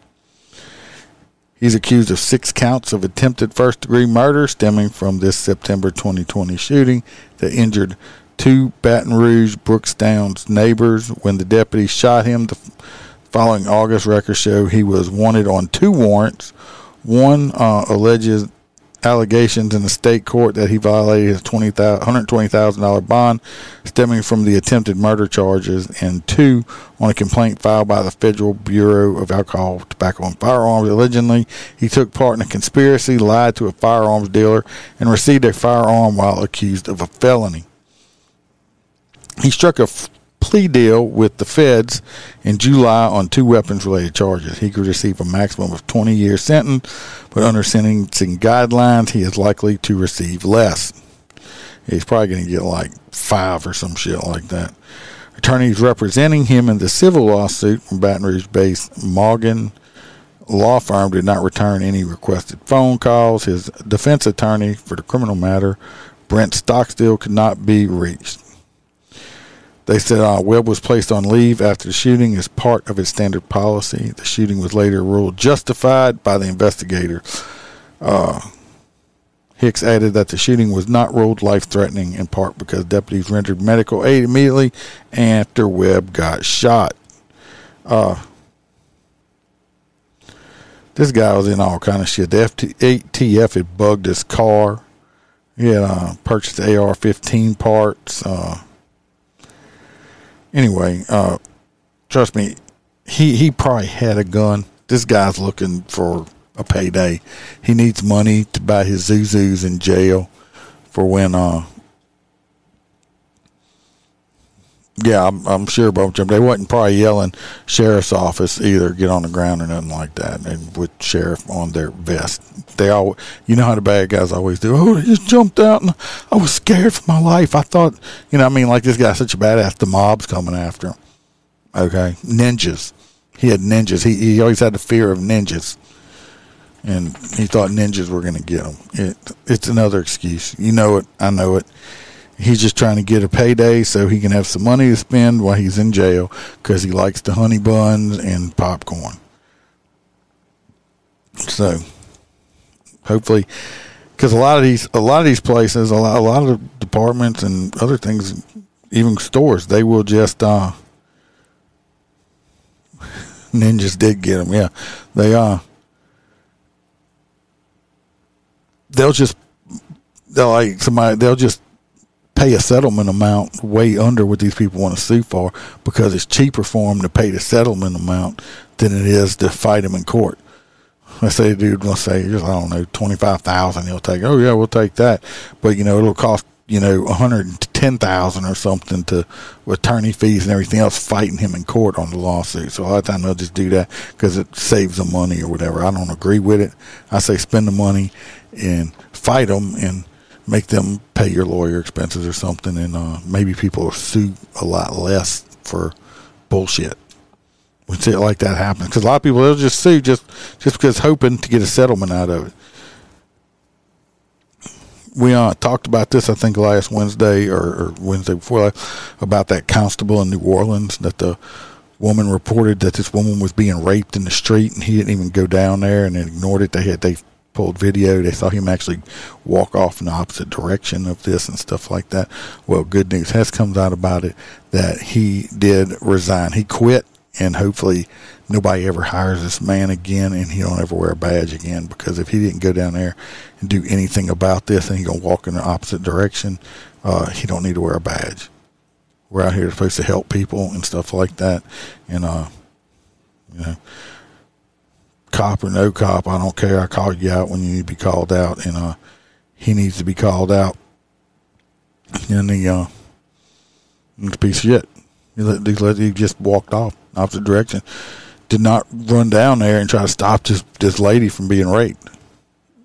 He's accused of six counts of attempted first degree murder stemming from this September 2020 shooting that injured two Baton Rouge Brookstown's neighbors when the deputy shot him. The following August records show he was wanted on two warrants. One uh, alleges allegations in the state court that he violated his $120,000 bond stemming from the attempted murder charges, and two, on a complaint filed by the Federal Bureau of Alcohol, Tobacco, and Firearms. Allegedly, he took part in a conspiracy, lied to a firearms dealer, and received a firearm while accused of a felony. He struck a plea deal with the feds in July on two weapons related charges. He could receive a maximum of 20 year sentence, but under sentencing guidelines, he is likely to receive less. He's probably going to get like five or some shit like that. Attorneys representing him in the civil lawsuit from Baton Rouge based Morgan law firm did not return any requested phone calls. His defense attorney for the criminal matter, Brent Stockstill, could not be reached. They said uh, Webb was placed on leave after the shooting as part of its standard policy. The shooting was later ruled justified by the investigator. Uh, Hicks added that the shooting was not ruled life threatening in part because deputies rendered medical aid immediately after Webb got shot. Uh, this guy was in all kind of shit. The ATF had bugged his car. He had uh, purchased AR-15 parts. Uh, anyway, uh, trust me, he he probably had a gun. This guy's looking for a payday. He needs money to buy his Zuzus in jail for when uh yeah, I'm, I'm sure both them. They wasn't probably yelling sheriff's office either, get on the ground or nothing like that, and with sheriff on their vest. They all, you know how the bad guys always do. Oh, they just jumped out and I was scared for my life. I thought, you know, I mean, like this guy's such a badass. The mob's coming after him. Okay, ninjas. He had ninjas. He he always had the fear of ninjas, and he thought ninjas were going to get him. It, it's another excuse. You know it. I know it he's just trying to get a payday so he can have some money to spend while he's in jail because he likes the honey buns and popcorn. So, hopefully, because a lot of these, a lot of these places, a lot, a lot of departments and other things, even stores, they will just uh, <laughs> ninjas did get them. Yeah, they uh they'll just they'll like somebody they'll just pay a settlement amount way under what these people want to sue for because it's cheaper for them to pay the settlement amount than it is to fight them in court. Let's say a dude will say, I don't know, twenty five thousand. He'll take, oh yeah, we'll take that, but you know it'll cost you know one hundred ten thousand or something to attorney fees and everything else fighting him in court on the lawsuit. So a lot of times they'll just do that because it saves them money or whatever. I don't agree with it. I say spend the money and fight them and make them pay your lawyer expenses or something, and uh, maybe people sue a lot less for bullshit when shit like that happens. Because a lot of people they'll just sue just just because hoping to get a settlement out of it. We uh, talked about this, I think, last Wednesday or, or Wednesday before about that constable in New Orleans that the woman reported that this woman was being raped in the street, and he didn't even go down there and ignored it. They had they pulled video. They saw him actually walk off in the opposite direction of this and stuff like that. Well, good news has comes out about it that he did resign. He quit and hopefully nobody ever hires this man again and he don't ever wear a badge again because if he didn't go down there and do anything about this and he gonna walk in the opposite direction uh, he don't need to wear a badge we're out here supposed to help people and stuff like that and uh you know cop or no cop i don't care i call you out when you need to be called out and uh he needs to be called out and the uh piece of shit he, let, he, let, he just walked off opposite direction. Did not run down there and try to stop this this lady from being raped.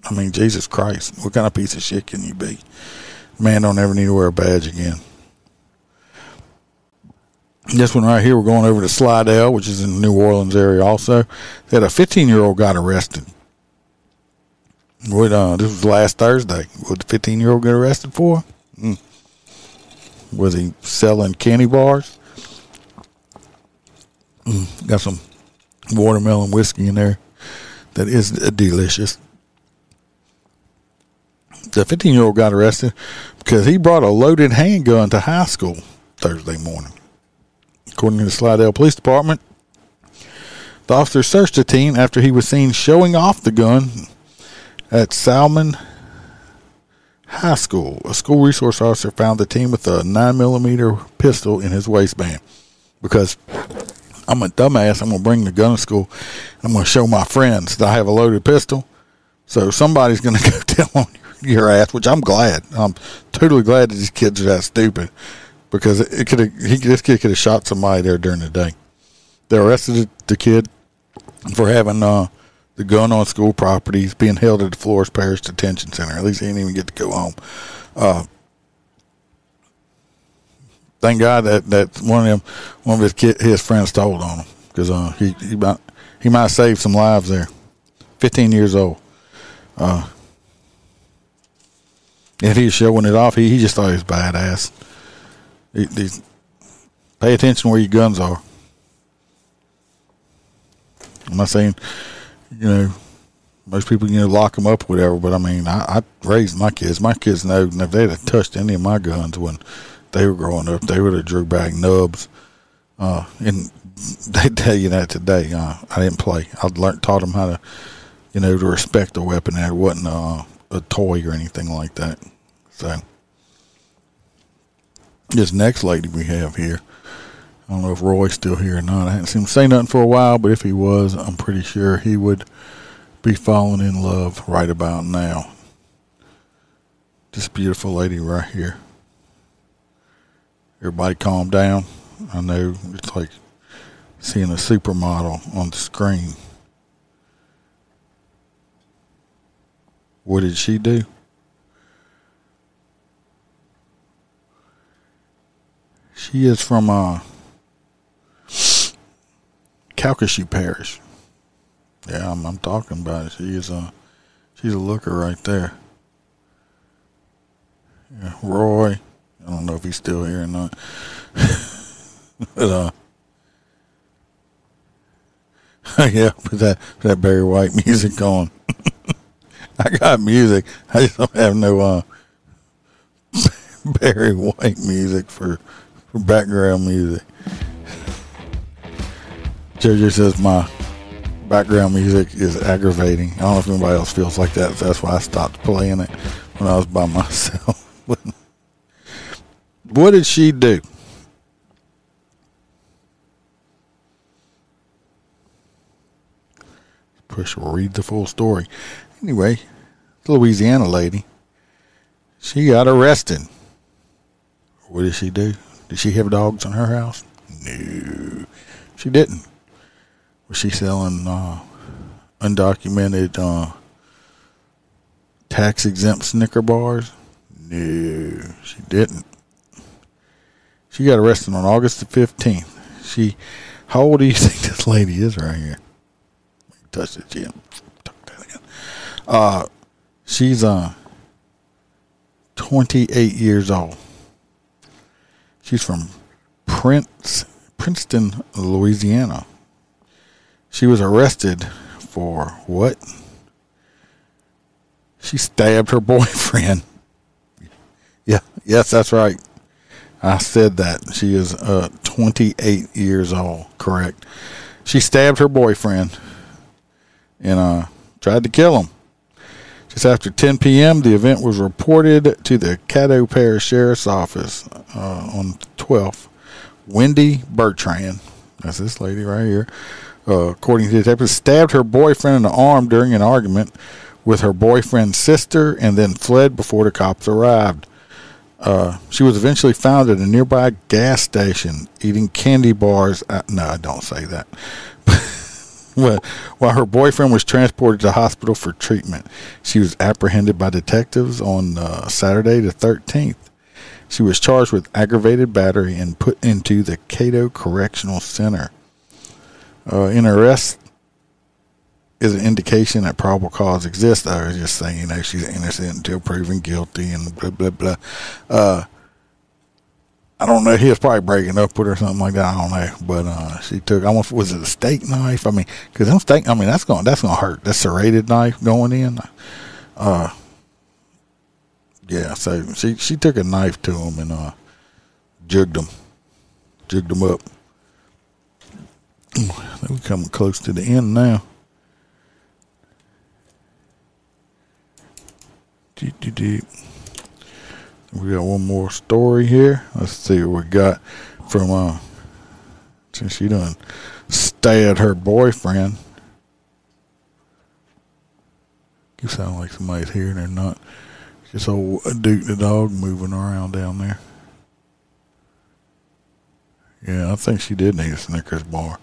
I mean, Jesus Christ, what kind of piece of shit can you be? Man, don't ever need to wear a badge again. This one right here, we're going over to Slidell, which is in the New Orleans area. Also, That a 15 year old got arrested. What? Uh, this was last Thursday. What the 15 year old get arrested for? Mm. Was he selling candy bars? Mm, got some watermelon whiskey in there that is delicious. The 15 year old got arrested because he brought a loaded handgun to high school Thursday morning. According to the Slidell Police Department, the officer searched the teen after he was seen showing off the gun at Salmen High School. A school resource officer found the teen with a 9mm pistol in his waistband because I'm a dumbass. I'm gonna bring the gun to school. I'm gonna show my friends that I have a loaded pistol. So somebody's gonna <laughs> go tell on your ass, which I'm glad. I'm totally glad that these kids are that stupid because it could. He this kid could have shot somebody there during the day. They arrested the kid for having uh, the gun on school property. He's being held at the Flores Parish Detention Center. At least he didn't even get to go home. Uh, thank God that that one of them, one of his kid, his friends told on him because uh, he he might he might save some lives there. Fifteen years old. Uh, if he's showing it off, he, he just thought he was badass. He, pay attention where your guns are. I'm not saying, you know, most people you know lock them up, whatever. But I mean, I, I raised my kids. My kids know if they'd have touched any of my guns when they were growing up, they would have drew back nubs. Uh, and <laughs> they tell you that today. Uh, I didn't play. I learned, taught them how to, you know, to respect the weapon. That wasn't uh, a toy or anything like that. So, this next lady we have here, I don't know if Roy's still here or not. I haven't seen him say nothing for a while, but if he was, I'm pretty sure he would be falling in love right about now. This beautiful lady right here. Everybody calm down. I know it's like seeing a supermodel on the screen. What did she do? She is from uh, Calcasieu Parish. Yeah, I'm, I'm talking about it. She is a, she's a looker right there. Yeah, Roy. I don't know if he's still here or not. <laughs> but uh, <laughs> yeah, put that that Barry White music on. <laughs> I got music. I just don't have no uh, Barry White music for for background music. JJ says my background music is aggravating. I don't know if anybody else feels like that. That's why I stopped playing it when I was by <laughs> myself. what did she do? Push read the full story. Anyway, Louisiana lady, she got arrested. What did she do? Did she have dogs in her house? No, she didn't. Was she selling uh, undocumented uh, tax exempt Snicker bars? No, she didn't. She got arrested on August the 15th. She, how old do you <laughs> think this lady is right here? Touch the chin. Tuck that again. Uh, she's uh, 28 years old. She's from Prince, Princeton, Louisiana. She was arrested for what? She stabbed her <laughs> boyfriend. Yeah, yes, that's right. I said that. She is uh, 28 years old, correct. She stabbed her boyfriend and uh, tried to kill him. After 10 p.m., the event was reported to the Caddo Parish Sheriff's Office uh, on 12th. Wendy Bertrand, that's this lady right here, uh, according to the detectives, stabbed her boyfriend in the arm during an argument with her boyfriend's sister and then fled before the cops arrived. Uh, she was eventually found at a nearby gas station eating candy bars. At, no, I don't say that. <laughs> While her boyfriend was transported to hospital for treatment, she was apprehended by detectives on uh, Saturday the 13th. She was charged with aggravated battery and put into the Caddo Correctional Center. Uh, in arrest is an indication that probable cause exists. I was just saying, you know, she's innocent until proven guilty and blah, blah, blah. Uh, I don't know. He was probably breaking up with her or something like that. I don't know. But uh, she took almost was it a steak knife? I mean, because them steak. I mean, that's going that's going to hurt. That serrated knife going in. Uh, yeah. So she she took a knife to him and uh, jugged him, jugged him up. We're coming close to the end now. Deep, deep, deep. We got one more story here. Let's see what we got from uh since she done stabbed her boyfriend. You sound like somebody's here and they're not. Just old Duke the dog moving around down there. Yeah, I think she did need a Snickers bar.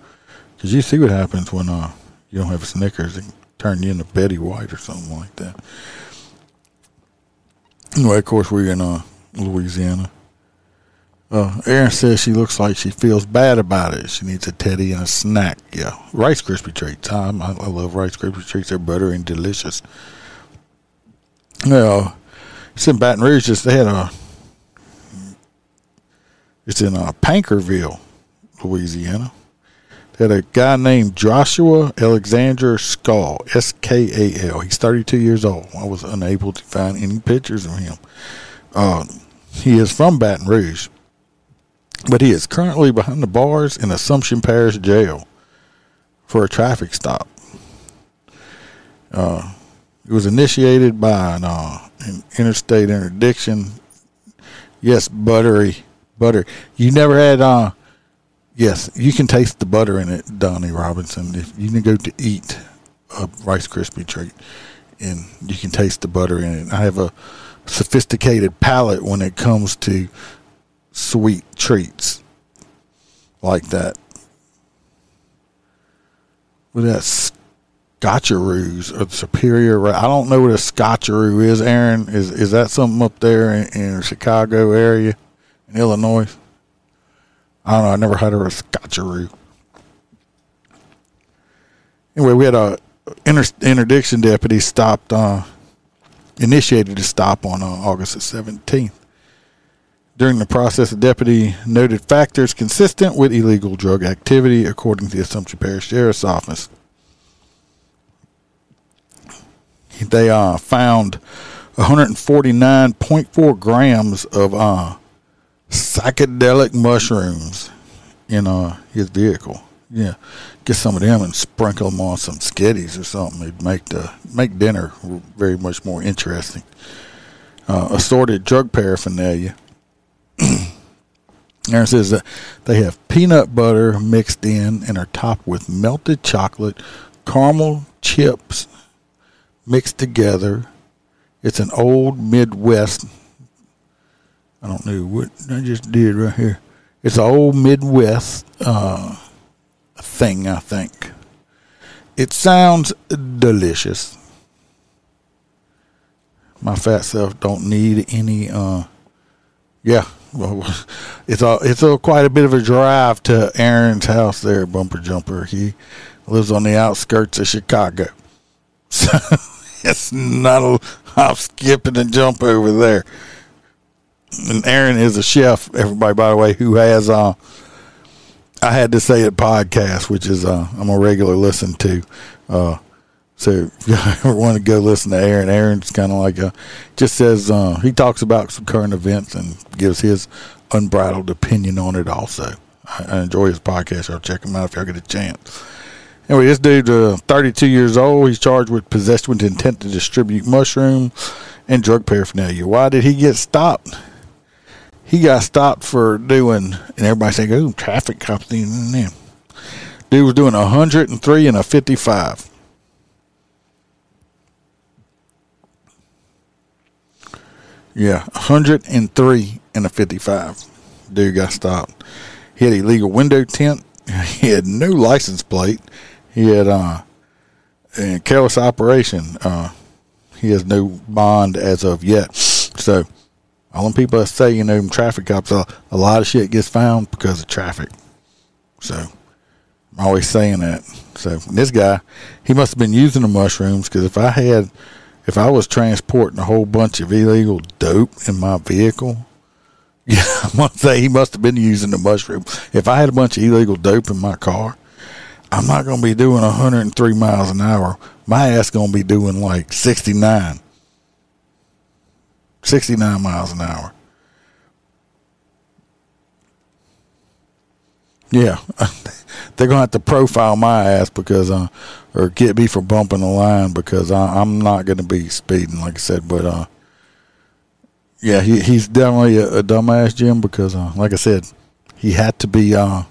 Cause you see what happens when uh you don't have a Snickers, it can turn you into Betty White or something like that. Anyway, of course, we're in uh, Louisiana. Uh, Aaron says she looks like she feels bad about it. She needs a teddy and a snack. Yeah, Rice Krispie treats. I, I love Rice Krispie treats. They're buttery and delicious. Yeah, it's in Baton Rouge. Just they had a. It's in uh, Paincourtville, Louisiana. Had a guy named Joshua Alexander Skull, S K A L. He's 32 years old. I was unable to find any pictures of him. Uh, he is from Baton Rouge, but he is currently behind the bars in Assumption Parish Jail for a traffic stop. Uh, it was initiated by an, uh, an interstate interdiction. Yes, buttery, butter. You never had uh, Yes, you can taste the butter in it, Donnie Robinson. If you can go to eat a Rice Krispie treat, and you can taste the butter in it. I have a sophisticated palate when it comes to sweet treats like that. With that scotcheroos or superior, I don't know what a scotcheroo is. Aaron, is is that something up there in, in Chicago area, in Illinois? I don't know. I never heard of a scotcheroo. Anyway, we had a inter- interdiction deputy stopped, uh, initiated a stop on uh, August the 17th. During the process, the deputy noted factors consistent with illegal drug activity, according to the Assumption Parish Sheriff's Office. They uh, found 149.4 grams of uh, psychedelic mushrooms in uh, his vehicle. Yeah, get some of them and sprinkle them on some skitties or something. It'd make the make dinner very much more interesting. Uh, assorted drug paraphernalia. <clears throat> Aaron says that they have peanut butter mixed in and are topped with melted chocolate, caramel chips mixed together. It's an old Midwest. I don't know what I just did right here. It's an old Midwest uh, thing, I think. It sounds delicious. My fat self don't need any. Uh, yeah, well, <laughs> it's a it's a quite a bit of a drive to Aaron's house there, Bumper Jumper. He lives on the outskirts of Chicago, <laughs> so it's not a hop, skip, and a jump over there. And Aaron is a chef. Everybody, by the way, who has uh, I had to say it podcast, which is uh, I'm a regular listen to. Uh, so if <laughs> you ever want to go listen to Aaron, Aaron's kind of like a just says uh, he talks about some current events and gives his unbridled opinion on it. Also, I, I enjoy his podcast. I'll check him out if y'all get a chance. Anyway, this dude, uh, 32 years old, he's charged with possession with intent to distribute mushroom and drug paraphernalia. Why did he get stopped? He got stopped for doing, and everybody saying, "Oh, traffic cops." Dude was doing a 103 and a 55. Yeah, 103 and a 55. Dude got stopped. He had illegal window tint. <laughs> He had no license plate. He had uh, a careless operation. Uh, he has no bond as of yet. So, all them people that say, you know, traffic cops, a, a lot of shit gets found because of traffic. So, I'm always saying that. So, this guy, he must have been using the mushrooms because if I had if I was transporting a whole bunch of illegal dope in my vehicle, <laughs> yeah, I must say he must have been using the mushroom. If I had a bunch of illegal dope in my car, I'm not going to be doing 103 miles an hour. My ass going to be doing like 69. 69 miles an hour. Yeah, <laughs> they're gonna have to profile my ass because, uh, or get me for bumping the line because I, I'm not gonna be speeding, like I said. But uh, yeah, he he's definitely a, a dumbass, Jim, because uh, like I said, he had to be uh,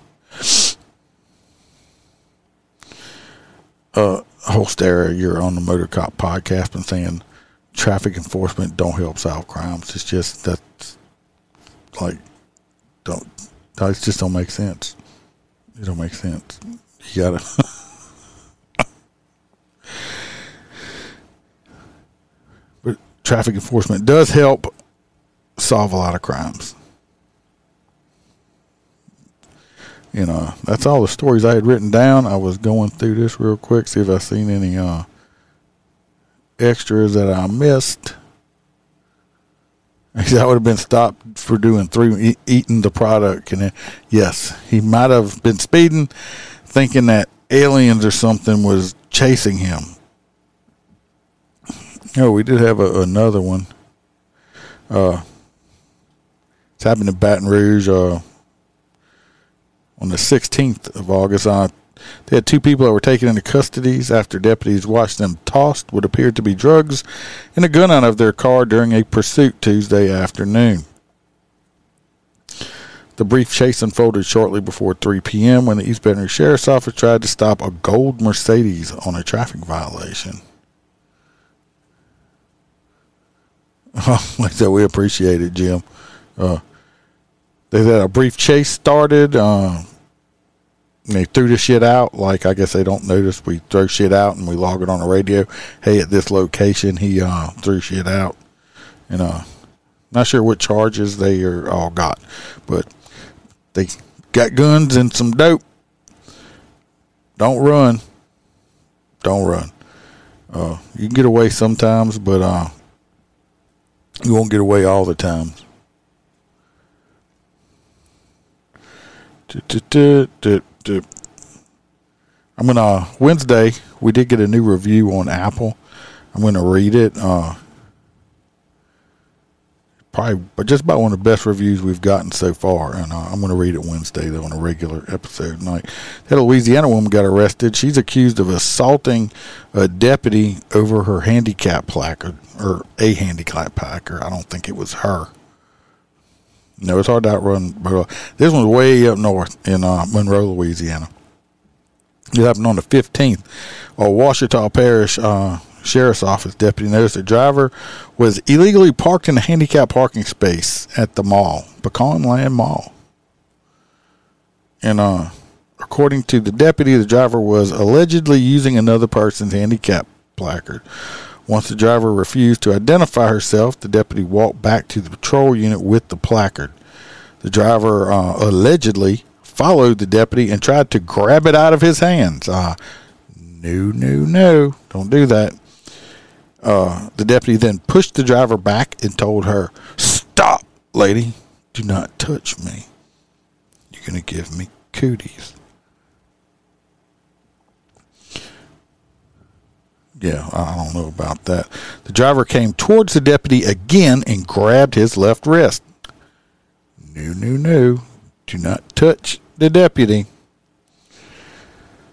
uh, host era. You're on the Motor Cop podcast and saying traffic enforcement don't help solve crimes. It's just that's like don't. It just don't make sense. It don't make sense. You gotta. <laughs> but traffic enforcement does help solve a lot of crimes. You know, that's all the stories I had written down. I was going through this real quick, see if I seen any uh, extras that I missed. <laughs> I would have been stopped for doing three, e- eating the product. And yes, he might have been speeding, thinking that aliens or something was chasing him. Oh, we did have a, another one. Uh, it's happened in Baton Rouge uh, on the 16th of August. Uh, they had two people that were taken into custody after deputies watched them tossed what appeared to be drugs and a gun out of their car during a pursuit Tuesday afternoon. The brief chase unfolded shortly before 3 p.m. when the East Baton Rouge Sheriff's Office tried to stop a gold Mercedes on a traffic violation. <laughs> like that, we appreciate it, Jim. Uh, they had a brief chase started. Uh, they threw the shit out. Like I guess they don't notice we throw shit out and we log it on the radio. Hey, at this location, he uh, threw shit out. And uh, not sure what charges they are all got, but they got guns and some dope. Don't run. Don't run. Uh, you can get away sometimes, but uh, you won't get away all the time. I'm gonna Wednesday. We did get a new review on Apple. I'm gonna read it. Uh, probably but just about one of the best reviews we've gotten so far. And uh, I'm to read it Wednesday though on a regular episode tonight. That Louisiana woman got arrested. She's accused of assaulting a deputy over her handicap placard or a handicap placard. I don't think it was her. No, it's hard to outrun. This one's way up north in uh, Monroe, Louisiana. It happened on the 15th. A Ouachita Parish uh, Sheriff's Office deputy noticed the driver was illegally parked in a handicap parking space at the mall, Pecanland Mall. And uh, according to the deputy, the driver was allegedly using another person's handicap placard. Once the driver refused to identify herself, the deputy walked back to the patrol unit with the placard. The driver uh, allegedly followed the deputy and tried to grab it out of his hands. Uh, no, no, no. Don't do that. Uh, the deputy then pushed the driver back and told her, Stop, lady. Do not touch me. You're going to give me cooties. Yeah, I don't know about that. The driver came towards the deputy again and grabbed his left wrist. No, no, no. Do not touch the deputy.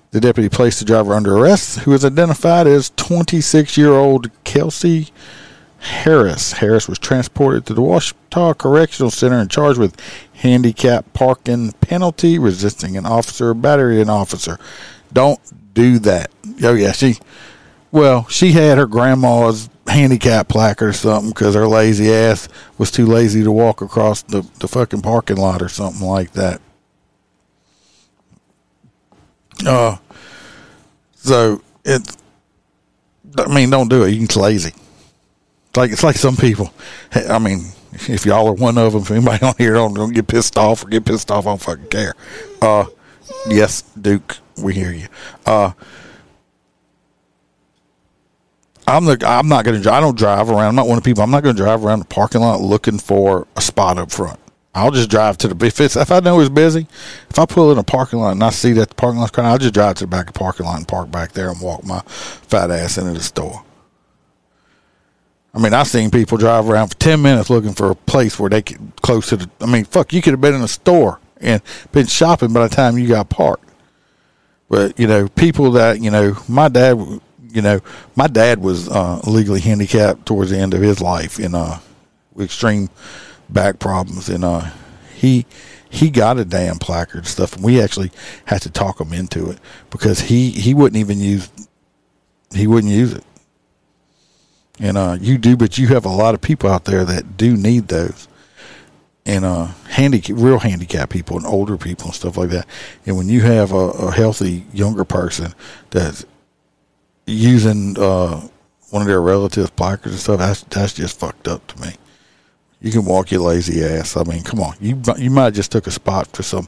The deputy placed the driver under arrest, who was identified as 26 year old Kelsey Harris. Harris was transported to the Ouachita Correctional Center and charged with handicap parking penalty, resisting an officer, battery an officer. Don't do that. Oh, yeah, she, well, she had her grandma's handicap placard or something because her lazy ass was too lazy to walk across the, the fucking parking lot or something like that. Uh, so it, I mean, don't do it. You can lazy. It's like it's like some people. I mean, if y'all are one of them, if anybody <laughs> on here don't, don't get pissed off or get pissed off, I don't fucking care. Uh, yes, Duke, we hear you. Uh, I'm the I'm not gonna I don't drive around. I'm not one of the people. I'm not gonna drive around the parking lot looking for a spot up front. I'll just drive to the if it's if I know it's busy, if I pull in a parking lot and I see that the parking lot's crowded, I'll just drive to the back of the parking lot and park back there and walk my fat ass into the store. I mean, I've seen people drive around for ten minutes looking for a place where they could close to the. I mean, fuck, you could have been in a store and been shopping by the time you got parked. But you know, people that you know, my dad, you know, my dad was uh, legally handicapped towards the end of his life in uh, extreme back problems, and uh, he he got a damn placard and stuff, and we actually had to talk him into it because he he wouldn't even use he wouldn't use it. And uh, you do, but you have a lot of people out there that do need those, and uh, handicap, real handicap people and older people and stuff like that. And when you have a, a healthy younger person that's using uh, one of their relatives' placards and stuff, that's that's just fucked up to me. You can walk your lazy ass. I mean, come on. You you might just took a spot for some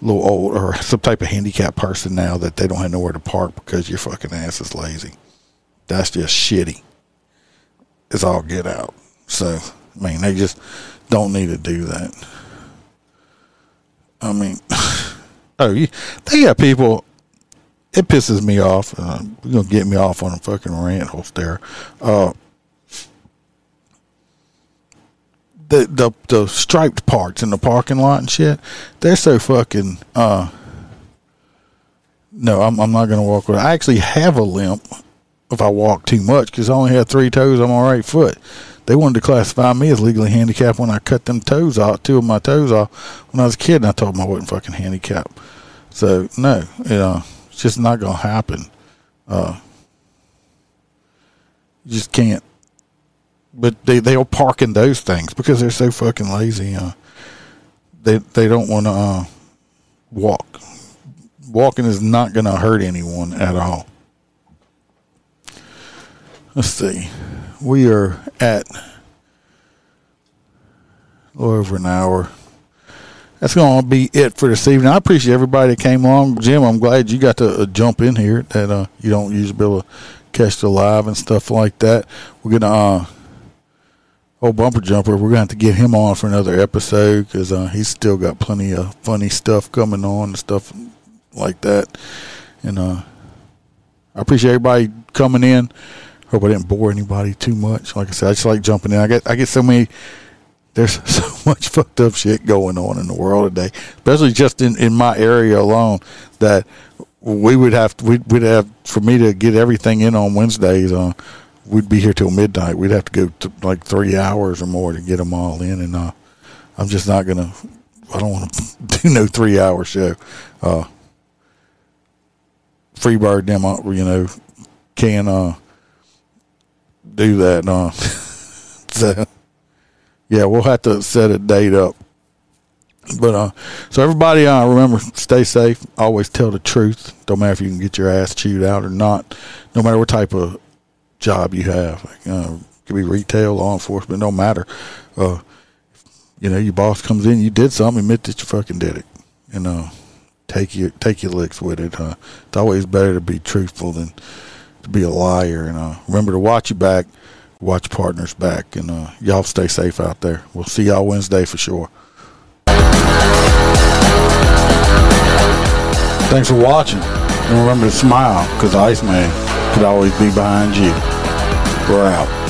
little old or some type of handicapped person now that they don't have nowhere to park because your fucking ass is lazy. That's just shitty. It's all get out. So, I mean, they just don't need to do that. I mean, <laughs> oh, you, they got people. It pisses me off. Uh, you're gonna get me off on a fucking rant, host there. Uh, the, the the striped parts in the parking lot and shit, they're so fucking. Uh, no, I'm I'm not gonna walk with. I actually have a limp if I walk too much because I only have three toes on my right foot. They wanted to classify me as legally handicapped when I cut them toes off, two of my toes off when I was a kid, and I told them I wasn't fucking handicapped. So no, you know, just not gonna happen. Uh, you just can't but they they'll park in those things because they're so fucking lazy. Uh, they they don't want to uh, walk. Walking is not going to hurt anyone at all. Let's see. We are at over an hour. That's going to be it for this evening. I appreciate everybody that came along. Jim, I'm glad you got to uh, jump in here. That uh, you don't usually be able to catch the live and stuff like that. We're gonna uh, old bumper jumper we're going to have to get him on for another episode because uh, he's still got plenty of funny stuff coming on and stuff like that and uh, i appreciate everybody coming in hope i didn't bore anybody too much like i said i just like jumping in i get i get so many there's <laughs> so much fucked up shit going on in the world today, especially just in, in my area alone. That we would have to, we'd, we'd have for me to get everything in on Wednesdays. Uh, we'd be here till midnight. We'd have to go to like three hours or more to get them all in, and uh, I'm just not gonna. I don't want to <laughs> do no three hour show. Uh, Freebird them, uh, you know, can uh, do that. Uh, <laughs> so yeah, we'll have to set a date up. But uh, so everybody, uh, remember, stay safe. Always tell the truth. Don't matter if you can get your ass chewed out or not. No matter what type of job you have, uh, it could be retail, law enforcement. Don't matter. Uh, you know, your boss comes in, you did something, admit that you fucking did it, and uh, take your take your licks with it. Uh, it's always better to be truthful than to be a liar. And uh, remember to watch your back watch partners back. And uh, y'all stay safe out there. We'll see y'all Wednesday for sure. Thanks for watching. And remember to smile because Iceman could always be behind you. We're out.